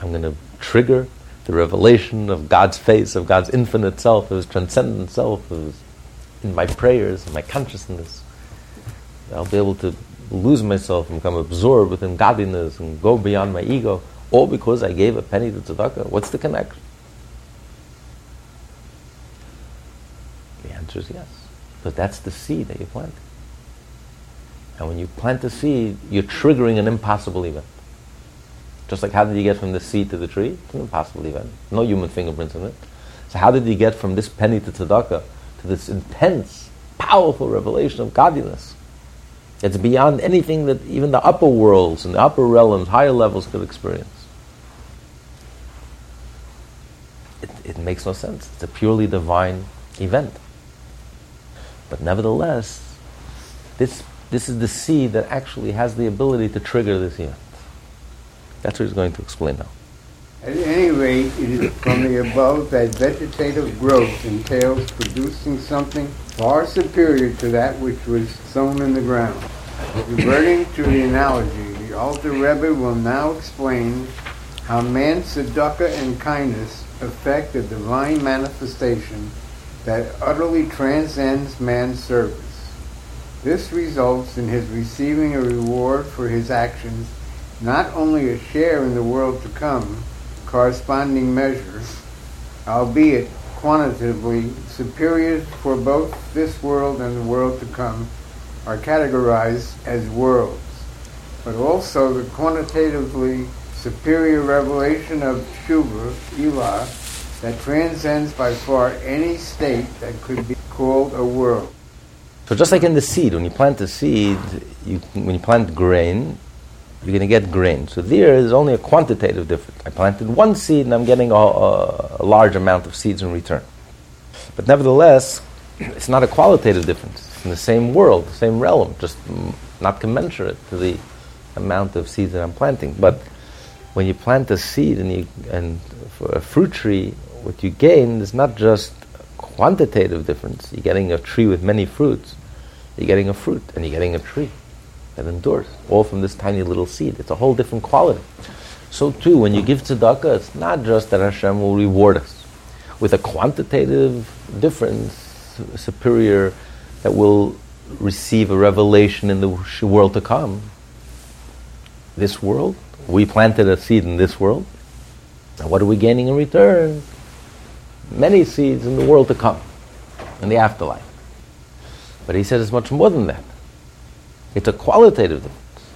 I'm going to trigger the revelation of God's face, of God's infinite self, of His transcendent self, of his, in my prayers, in my consciousness. I'll be able to lose myself and become absorbed within godliness and go beyond my ego, all because I gave a penny to tzedakah. What's the connection? The answer is yes. But that's the seed that you plant. And when you plant the seed, you're triggering an impossible event. Just like how did you get from the seed to the tree? It's an impossible event. No human fingerprints in it. So how did you get from this penny to tzedakah to this intense, powerful revelation of godliness? It's beyond anything that even the upper worlds and the upper realms, higher levels could experience. It, it makes no sense. It's a purely divine event. But nevertheless, this, this is the seed that actually has the ability to trigger this event. That's what he's going to explain now. At any rate, it is from the above that vegetative growth entails producing something far superior to that which was sown in the ground. Reverting to the analogy, the Alter Rebbe will now explain how man's tzedakah and kindness affect the divine manifestation that utterly transcends man's service. This results in his receiving a reward for his actions, not only a share in the world to come, corresponding measure, albeit quantitatively superior for both this world and the world to come, are categorized as worlds, but also the quantitatively superior revelation of Shuva, Ilah, that transcends by far any state that could be called a world. So just like in the seed, when you plant a seed, you, when you plant grain, you're going to get grain. So there is only a quantitative difference. I planted one seed and I'm getting a, a, large amount of seeds in return. But nevertheless, it's not a qualitative difference. It's in the same world, the same realm, just not commensurate to the amount of seeds that I'm planting. But when you plant a seed and, you, and a fruit tree, what you gain is not just quantitative difference. You're getting a tree with many fruits. You're getting a fruit and you're getting a tree that endures, all from this tiny little seed. It's a whole different quality. So too, when you give tzedakah, it's not just that Hashem will reward us with a quantitative difference superior that will receive a revelation in the world to come. This world, we planted a seed in this world. And what are we gaining in return? Many seeds in the world to come, in the afterlife. But he said it's much more than that. It's a qualitative difference.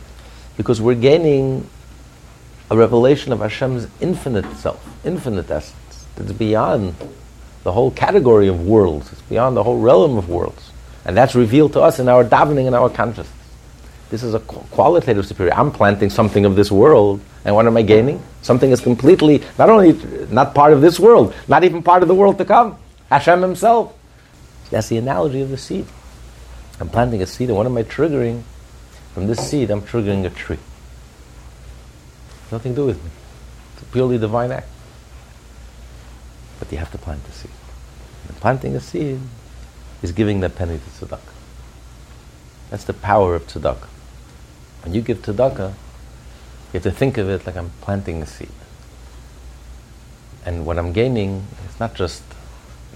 Because we're gaining a revelation of Hashem's infinite self, infinite essence. It's beyond the whole category of worlds. It's beyond the whole realm of worlds. And that's revealed to us in our davening and our consciousness. This is a qualitative superior. I'm planting something of this world, and what am I gaining? Something is completely, not only not part of this world, not even part of the world to come. Hashem Himself. That's the analogy of the seed. I'm planting a seed, and what am I triggering? From this seed, I'm triggering a tree. Nothing to do with me. It's a purely divine act. But you have to plant the seed. And planting a seed is giving that penny to tzedakah. That's the power of tzedakah. When you give tzedakah, you have to think of it like I'm planting a seed. And what I'm gaining is not just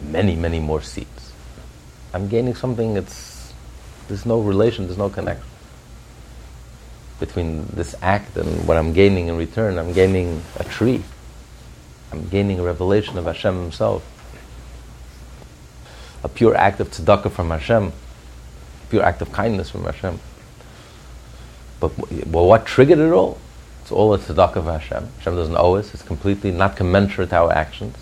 many, many more seeds. I'm gaining something that's, there's no relation, there's no connection between this act and what I'm gaining in return. I'm gaining a tree. I'm gaining a revelation of Hashem Himself. A pure act of tzedakah from Hashem, pure act of kindness from Hashem. But well, what triggered it all? It's all a tzedakah of Hashem. Hashem doesn't owe us. It's completely not commensurate to our actions.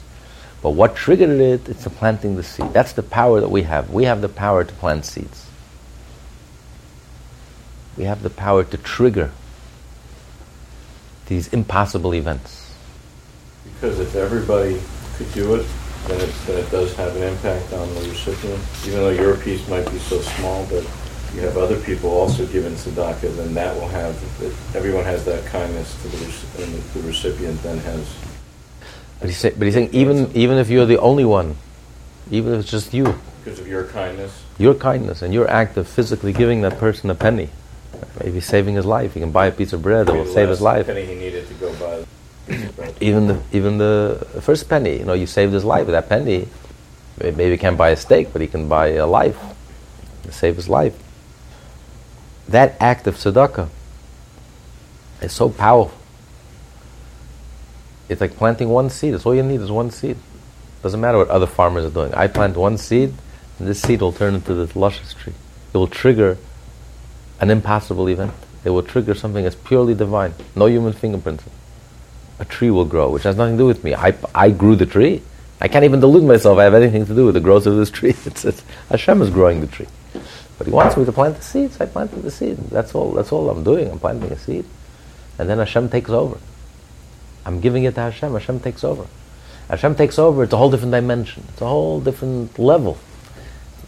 But what triggered it? It's the planting the seed. That's the power that we have. We have the power to plant seeds. We have the power to trigger these impossible events. Because if everybody could do it, then it, then it does have an impact on the recipient. Even though your piece might be so small, but you have other people also giving tzedakah, then that will have, everyone has that kindness to the, and the recipient then has. But he's, say, but he's saying even, even if you're the only one, even if it's just you. Because of your kindness? Your kindness and your act of physically giving that person a penny, maybe saving his life. He can buy a piece of bread that will save his life. penny he needed to go buy even the even the first penny, you know, you saved his life. That penny, maybe he can't buy a steak, but he can buy a life, save his life. That act of tzedakah is so powerful. It's like planting one seed. That's all you need is one seed. Doesn't matter what other farmers are doing. I plant one seed, and this seed will turn into this luscious tree. It will trigger an impossible event. It will trigger something that's purely divine. No human fingerprints a tree will grow, which has nothing to do with me. I, I grew the tree. I can't even delude myself I have anything to do with the growth of this tree. It's, it's, Hashem is growing the tree. But He wants me to plant the seeds. I planted the seed. That's all. That's all I'm doing. I'm planting a seed, and then Hashem takes over. I'm giving it to Hashem. Hashem takes over. Hashem takes over. It's a whole different dimension. It's a whole different level.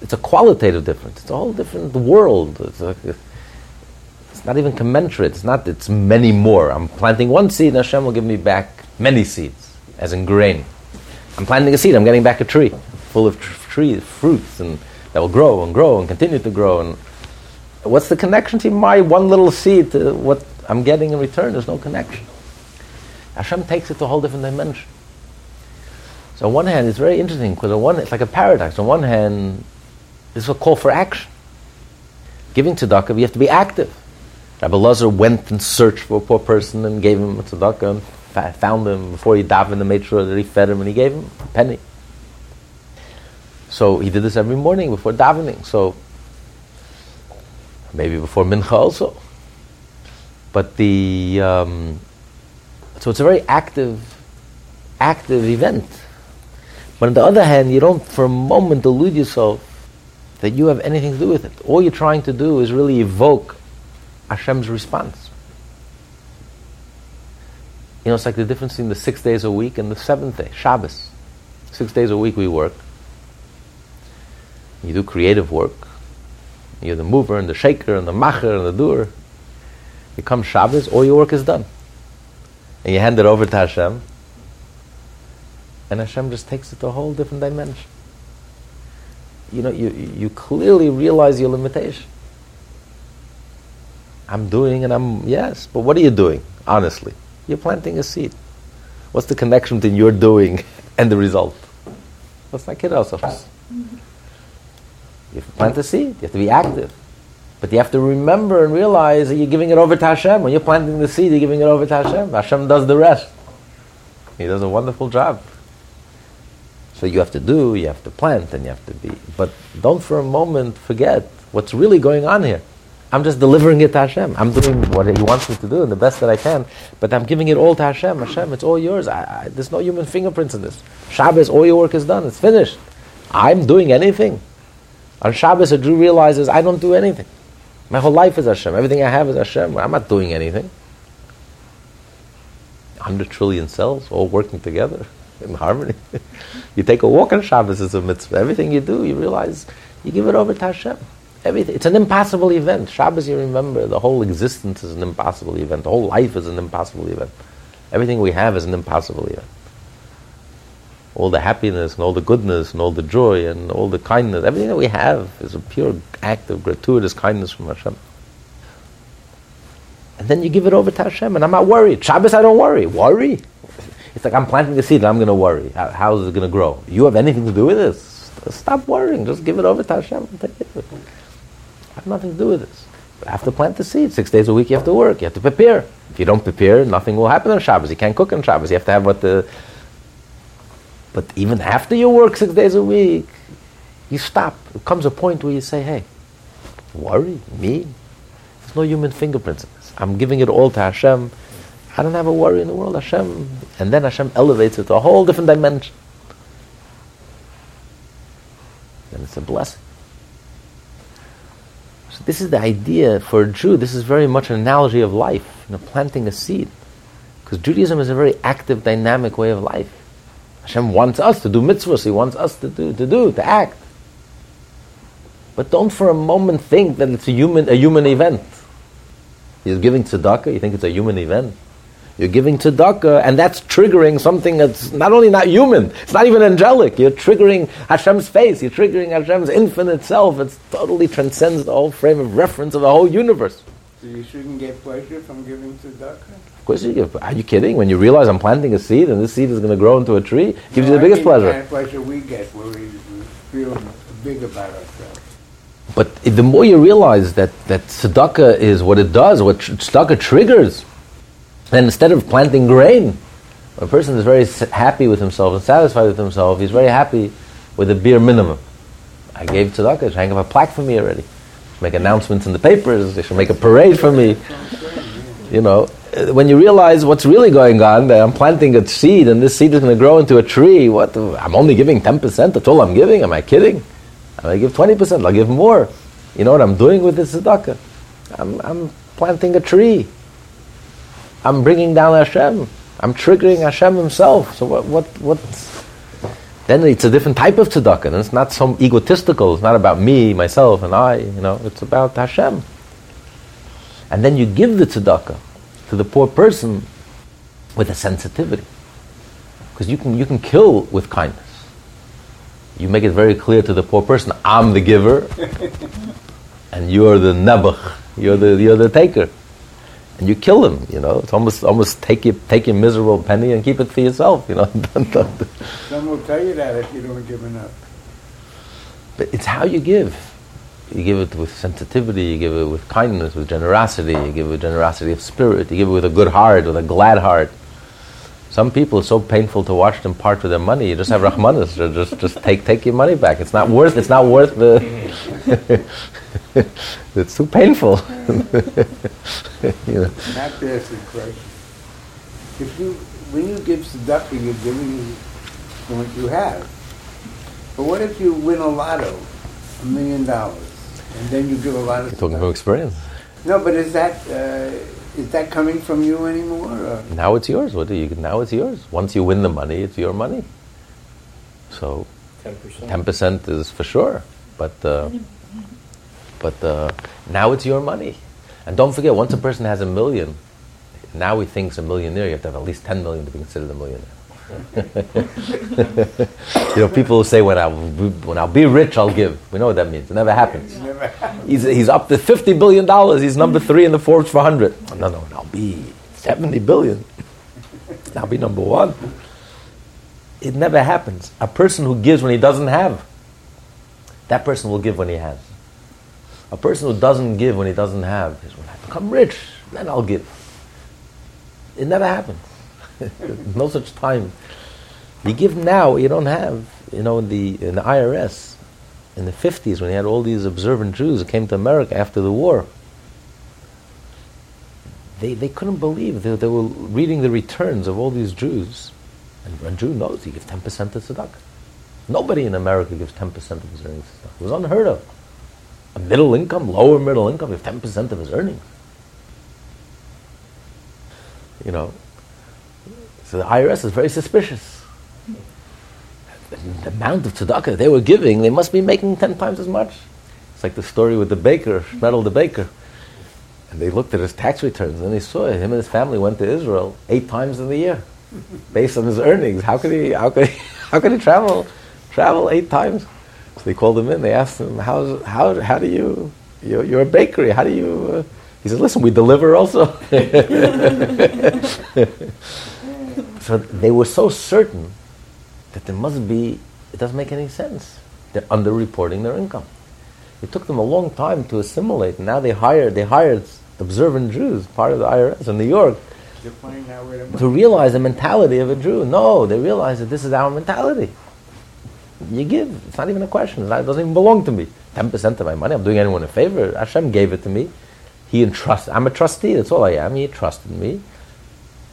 It's a qualitative difference. It's a whole different world. It's a, it's not even commensurate. It's not, it's many more. I'm planting one seed and Hashem will give me back many seeds, as in grain. I'm planting a seed, I'm getting back a tree full of tr- trees, fruits, and that will grow and grow and continue to grow. And What's the connection to my one little seed to what I'm getting in return? There's no connection. Hashem takes it to a whole different dimension. So on one hand, it's very interesting because on one, it's like a paradox. On one hand, this is a call for action. Giving tzedakah, you have to be active. Rabbi Lazar went and searched for a poor person and gave him a tzedakah and found him before he davened and made sure that he fed him and he gave him a penny. So he did this every morning before davening. So maybe before mincha also. But the um, so it's a very active, active event. But on the other hand, you don't for a moment delude yourself that you have anything to do with it. All you're trying to do is really evoke Hashem's response. You know, it's like the difference between the six days a week and the seventh day, Shabbos. Six days a week we work. You do creative work. You're the mover and the shaker and the macher and the doer. You come Shabbos, all your work is done. And you hand it over to Hashem. And Hashem just takes it to a whole different dimension. You know, you, you clearly realize your limitation. I'm doing and I'm, yes, but what are you doing, honestly? You're planting a seed. What's the connection between your doing and the result? Let's not kid ourselves. Mm-hmm. You have to plant the seed. You have to be active. But you have to remember and realize that you're giving it over to Hashem. When you're planting the seed, you're giving it over to Hashem. Hashem does the rest. He does a wonderful job. So you have to do, you have to plant, and you have to be. But don't for a moment forget what's really going on here. I'm just delivering it to Hashem. I'm doing what He wants me to do and the best that I can, but I'm giving it all to Hashem. Hashem, it's all yours. I, I, there's no human fingerprints in this. Shabbos, all your work is done. It's finished. I'm doing anything. On Shabbos, a Jew realizes I don't do anything. My whole life is Hashem. Everything I have is Hashem. I'm not doing anything. 100 trillion cells all working together in harmony. you take a walk on Shabbos, it's a mitzvah. Everything you do, you realize you give it over to Hashem. Everything. It's an impossible event. Shabbos, you remember, the whole existence is an impossible event. The whole life is an impossible event. Everything we have is an impossible event. All the happiness and all the goodness and all the joy and all the kindness, everything that we have is a pure act of gratuitous kindness from Hashem. And then you give it over to Hashem, and I'm not worried. Shabbos, I don't worry. Worry? It's like I'm planting a seed and I'm going to worry. How, how is it going to grow? You have anything to do with this? Stop worrying. Just give it over to Hashem. and Take it. I have nothing to do with this. But I have to plant the seed. Six days a week you have to work. You have to prepare. If you don't prepare, nothing will happen on Shabbos. You can't cook on Shabbos. You have to have what the... But even after you work six days a week, you stop. It comes a point where you say, hey, worry? Me? There's no human fingerprints in this. I'm giving it all to Hashem. I don't have a worry in the world. Hashem... And then Hashem elevates it to a whole different dimension. And it's a blessing. So this is the idea for a Jew. This is very much an analogy of life, you know, planting a seed. Because Judaism is a very active, dynamic way of life. Hashem wants us to do mitzvahs. He wants us to do, to do, to act. But don't for a moment think that it's a human, a human event. He's giving tzedakah. You think it's a human event? You're giving tzedakah, and that's triggering something that's not only not human, it's not even angelic. You're triggering Hashem's face, you're triggering Hashem's infinite self. It totally transcends the whole frame of reference of the whole universe. So you shouldn't get pleasure from giving tzedakah? Course you. Are you kidding? When you realize I'm planting a seed and this seed is going to grow into a tree, it gives No, you the I biggest mean the pleasure. kind of pleasure we get where we, feel big about ourselves. But if the more you realize that, that tzedakah is what it does, what tr- tzedakah triggers, then instead of planting grain, a person is very happy with himself and satisfied with himself, he's very happy with a bare minimum. I gave tzedakah, they should hang up a plaque for me already. Make announcements in the papers, they should make a parade for me. You know, when you realize what's really going on, that I'm planting a seed and this seed is going to grow into a tree, what, I'm only giving 10%, that's all I'm giving, am I kidding? I give 20%, I'll give more. You know what I'm doing with this tzedakah? I'm, I'm planting a tree. I'm bringing down Hashem. I'm triggering Hashem himself. So what, what, what's... Then it's a different type of tzedakah. It's not some egotistical. It's not about me, myself, and I. You know, it's about Hashem. And then you give the tzedakah to the poor person with a sensitivity. Because you can, you can kill with kindness. You make it very clear to the poor person, I'm the giver. and you're the nebuch, you're the you're the taker, and you kill him. You know, it's almost almost take your take your miserable penny and keep it for yourself. You know. Some will tell you that if you don't give enough. But it's how you give. You give it with sensitivity, you give it with kindness, with generosity, you give it with generosity of spirit, you give it with a good heart, with a glad heart. Some people, it's so painful to watch them part with their money. You just have rahmanas. just, just take, take your money back. It's not worth. It's not worth the. it's too painful. you know. Not to ask a question. If you, when you give tzedakah, you're giving what you have. But what if you win a lotto, a million dollars, and then you give a lot of? You're talking from experience. No, but is that? Uh, is that coming from you anymore? Or? Now it's yours. What do you? Now it's yours. Once you win the money, it's your money. So, ten percent is for sure. But uh, but uh, now it's your money. And don't forget, once a person has a million, now he thinks a millionaire. You have to have at least ten million to be considered a millionaire. you know, people say when I when I'll be rich, I'll give. We know what that means. It never happens. He's, he's up to fifty billion dollars. He's number three in the Forbes 400. No, no, I'll be seventy billion. I'll be number one. It never happens. A person who gives when he doesn't have, that person will give when he has. A person who doesn't give when he doesn't have is when I become rich, then I'll give. It never happens. no such time. You give now, you don't have. You know, in the in the IRS, in the fifties, when you had all these observant Jews that came to America after the war, they they couldn't believe they, they were reading the returns of all these Jews, and a Jew knows he gives ten percent to tzedakah. Nobody in America gives ten percent of his earnings. It was unheard of. A middle income, lower middle income, gives ten percent of his earnings. You know, so the IRS is very suspicious. The amount of tzedakah they were giving, they must be making ten times as much. It's like the story with the baker, Shmuel the baker. And they looked at his tax returns and they saw it. Him and his family went to Israel eight times in the year, based on his earnings. How could he? How could he? How could he travel? Travel eight times? So they called him in. They asked him, "How? How? How do you? You're, you're a bakery. How do you?" Uh, he said, "Listen, we deliver also." So they were so certain that there must be, it doesn't make any sense. They're underreporting their income. It took them a long time to assimilate. And now they hired, they hired observant Jews, part of the IRS in New York, to realize the mentality of a Jew. No, they realize that this is our mentality. You give. It's not even a question. It doesn't even belong to me. 10% of my money, I'm doing anyone a favor. Hashem gave it to me. He entrusts, I'm a trustee, that's all I am. He trusted me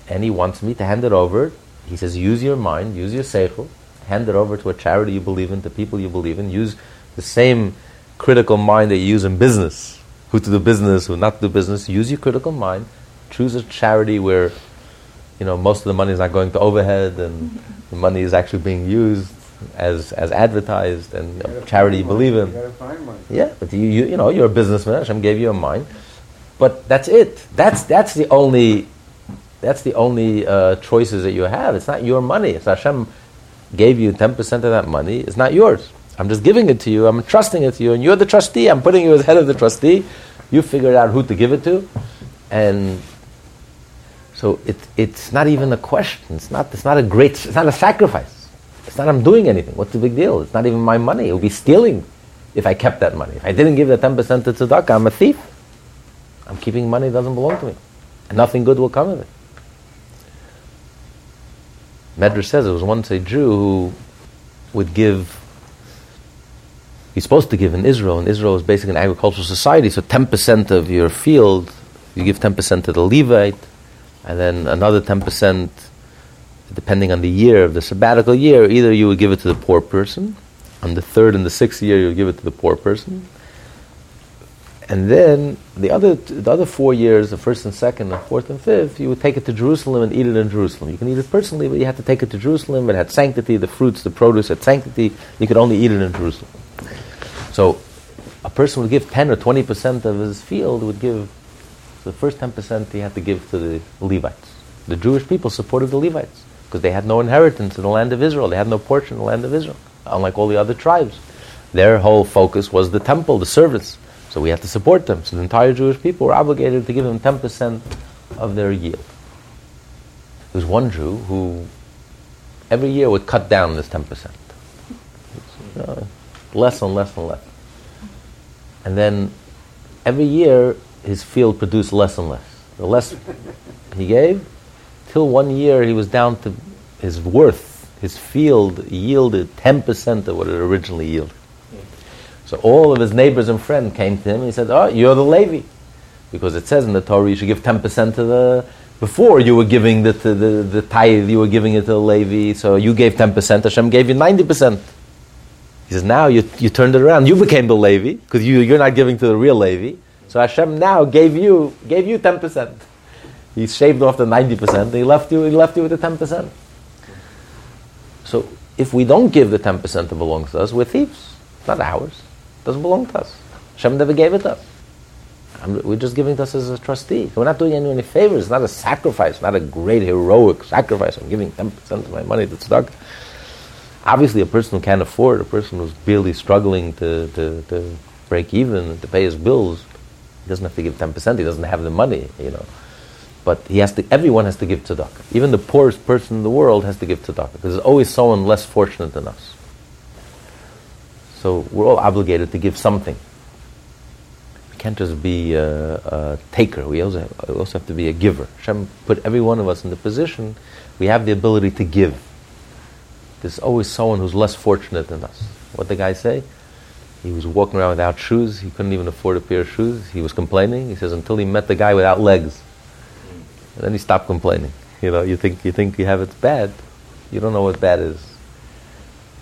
and he wants me to hand it over. He says, use your mind, use your seichel, hand it over to a charity you believe in, to people you believe in. Use the same critical mind that you use in business. Who to do business, who not to do business. Use your critical mind. Choose a charity where, you know, most of the money is not going to overhead and the money is actually being used as as advertised and a charity you believe in. You yeah, but you, you you know you're a businessman. Hashem gave you a mind, but that's it. That's that's the only that's the only uh, choices that you have. It's not your money. It's Hashem gave you 10% of that money. It's not yours. I'm just giving it to you. I'm trusting it to you. And you're the trustee. I'm putting you as head of the trustee. You figure out who to give it to. And so it, it's not even a question. It's not, it's not a great, it's not a sacrifice. It's not I'm doing anything. What's the big deal? It's not even my money. It would be stealing if I kept that money. If I didn't give the 10% to tzedakah, I'm a thief. I'm keeping money that doesn't belong to me. And nothing good will come of it. Medrash says it was once a Jew who would give. He's supposed to give in Israel, and Israel is basically an agricultural society. So ten percent of your field, you give ten percent to the Levite, and then another ten percent, depending on the year of the sabbatical year. Either you would give it to the poor person, on the third and the sixth year you would give it to the poor person, and then the other, the other four years, the first and second, the fourth and fifth, you would take it to Jerusalem and eat it in Jerusalem. You can eat it personally, but you had to take it to Jerusalem. It had sanctity, the fruits, the produce had sanctity. You could only eat it in Jerusalem. So a person would give 10 or 20% of his field, would give, the first 10% he had to give to the Levites. The Jewish people supported the Levites because they had no inheritance in the land of Israel. They had no portion in the land of Israel, unlike all the other tribes. Their whole focus was the temple, the service. So we had to support them. So the entire Jewish people were obligated to give them 10% of their yield. There was one Jew who every year would cut down this 10%. Uh, less and less and less. And then every year his field produced less and less. The less he gave, till one year he was down to his worth, his field yielded 10% of what it originally yielded. So all of his neighbors and friends came to him and he said, Oh, you're the Levi. Because it says in the Torah you should give 10% to the. Before you were giving the, the, the, the tithe, you were giving it to the Levi, so you gave 10%, Hashem gave you 90%. He says, now you, you turned it around. You became the Levi, because you, you're not giving to the real Levi. So Hashem now gave you, gave you 10%. He shaved off the 90%, and he left you, he left you with the 10%. So if we don't give the 10% that belongs to us, we're thieves. It's not ours. Doesn't belong to us. Hashem never gave it to us. We're just giving it to us as a trustee. We're not doing anyone any favors. It's not a sacrifice, not a great heroic sacrifice. I'm giving 10% of my money to tzedakah. Obviously, a person who can't afford, a person who's barely struggling to, to, to break even, to pay his bills, he doesn't have to give 10%. He doesn't have the money, you know. But he has to, everyone has to give tzedakah. Even the poorest person in the world has to give tzedakah because there's always someone less fortunate than us. So we're all obligated to give something. We can't just be a, a taker. We also, have, we also have to be a giver. Hashem put every one of us in the position we have the ability to give. There's always someone who's less fortunate than us. What the guy say? He was walking around without shoes. He couldn't even afford a pair of shoes. He was complaining. He says until he met the guy without legs. And then he stopped complaining. You know, you think you think you have it bad. You don't know what bad is.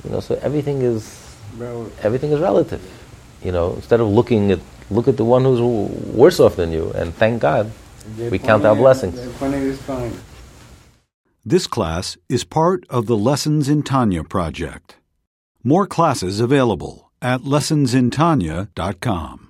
You know, so everything is Relative. everything is relative. You know, instead of looking at look at the one who's worse off than you and thank God. There are We count our blessings. there are Plenty of time. This class is part of the Lessons in Tanya project. More classes available at lessonsintanya.com.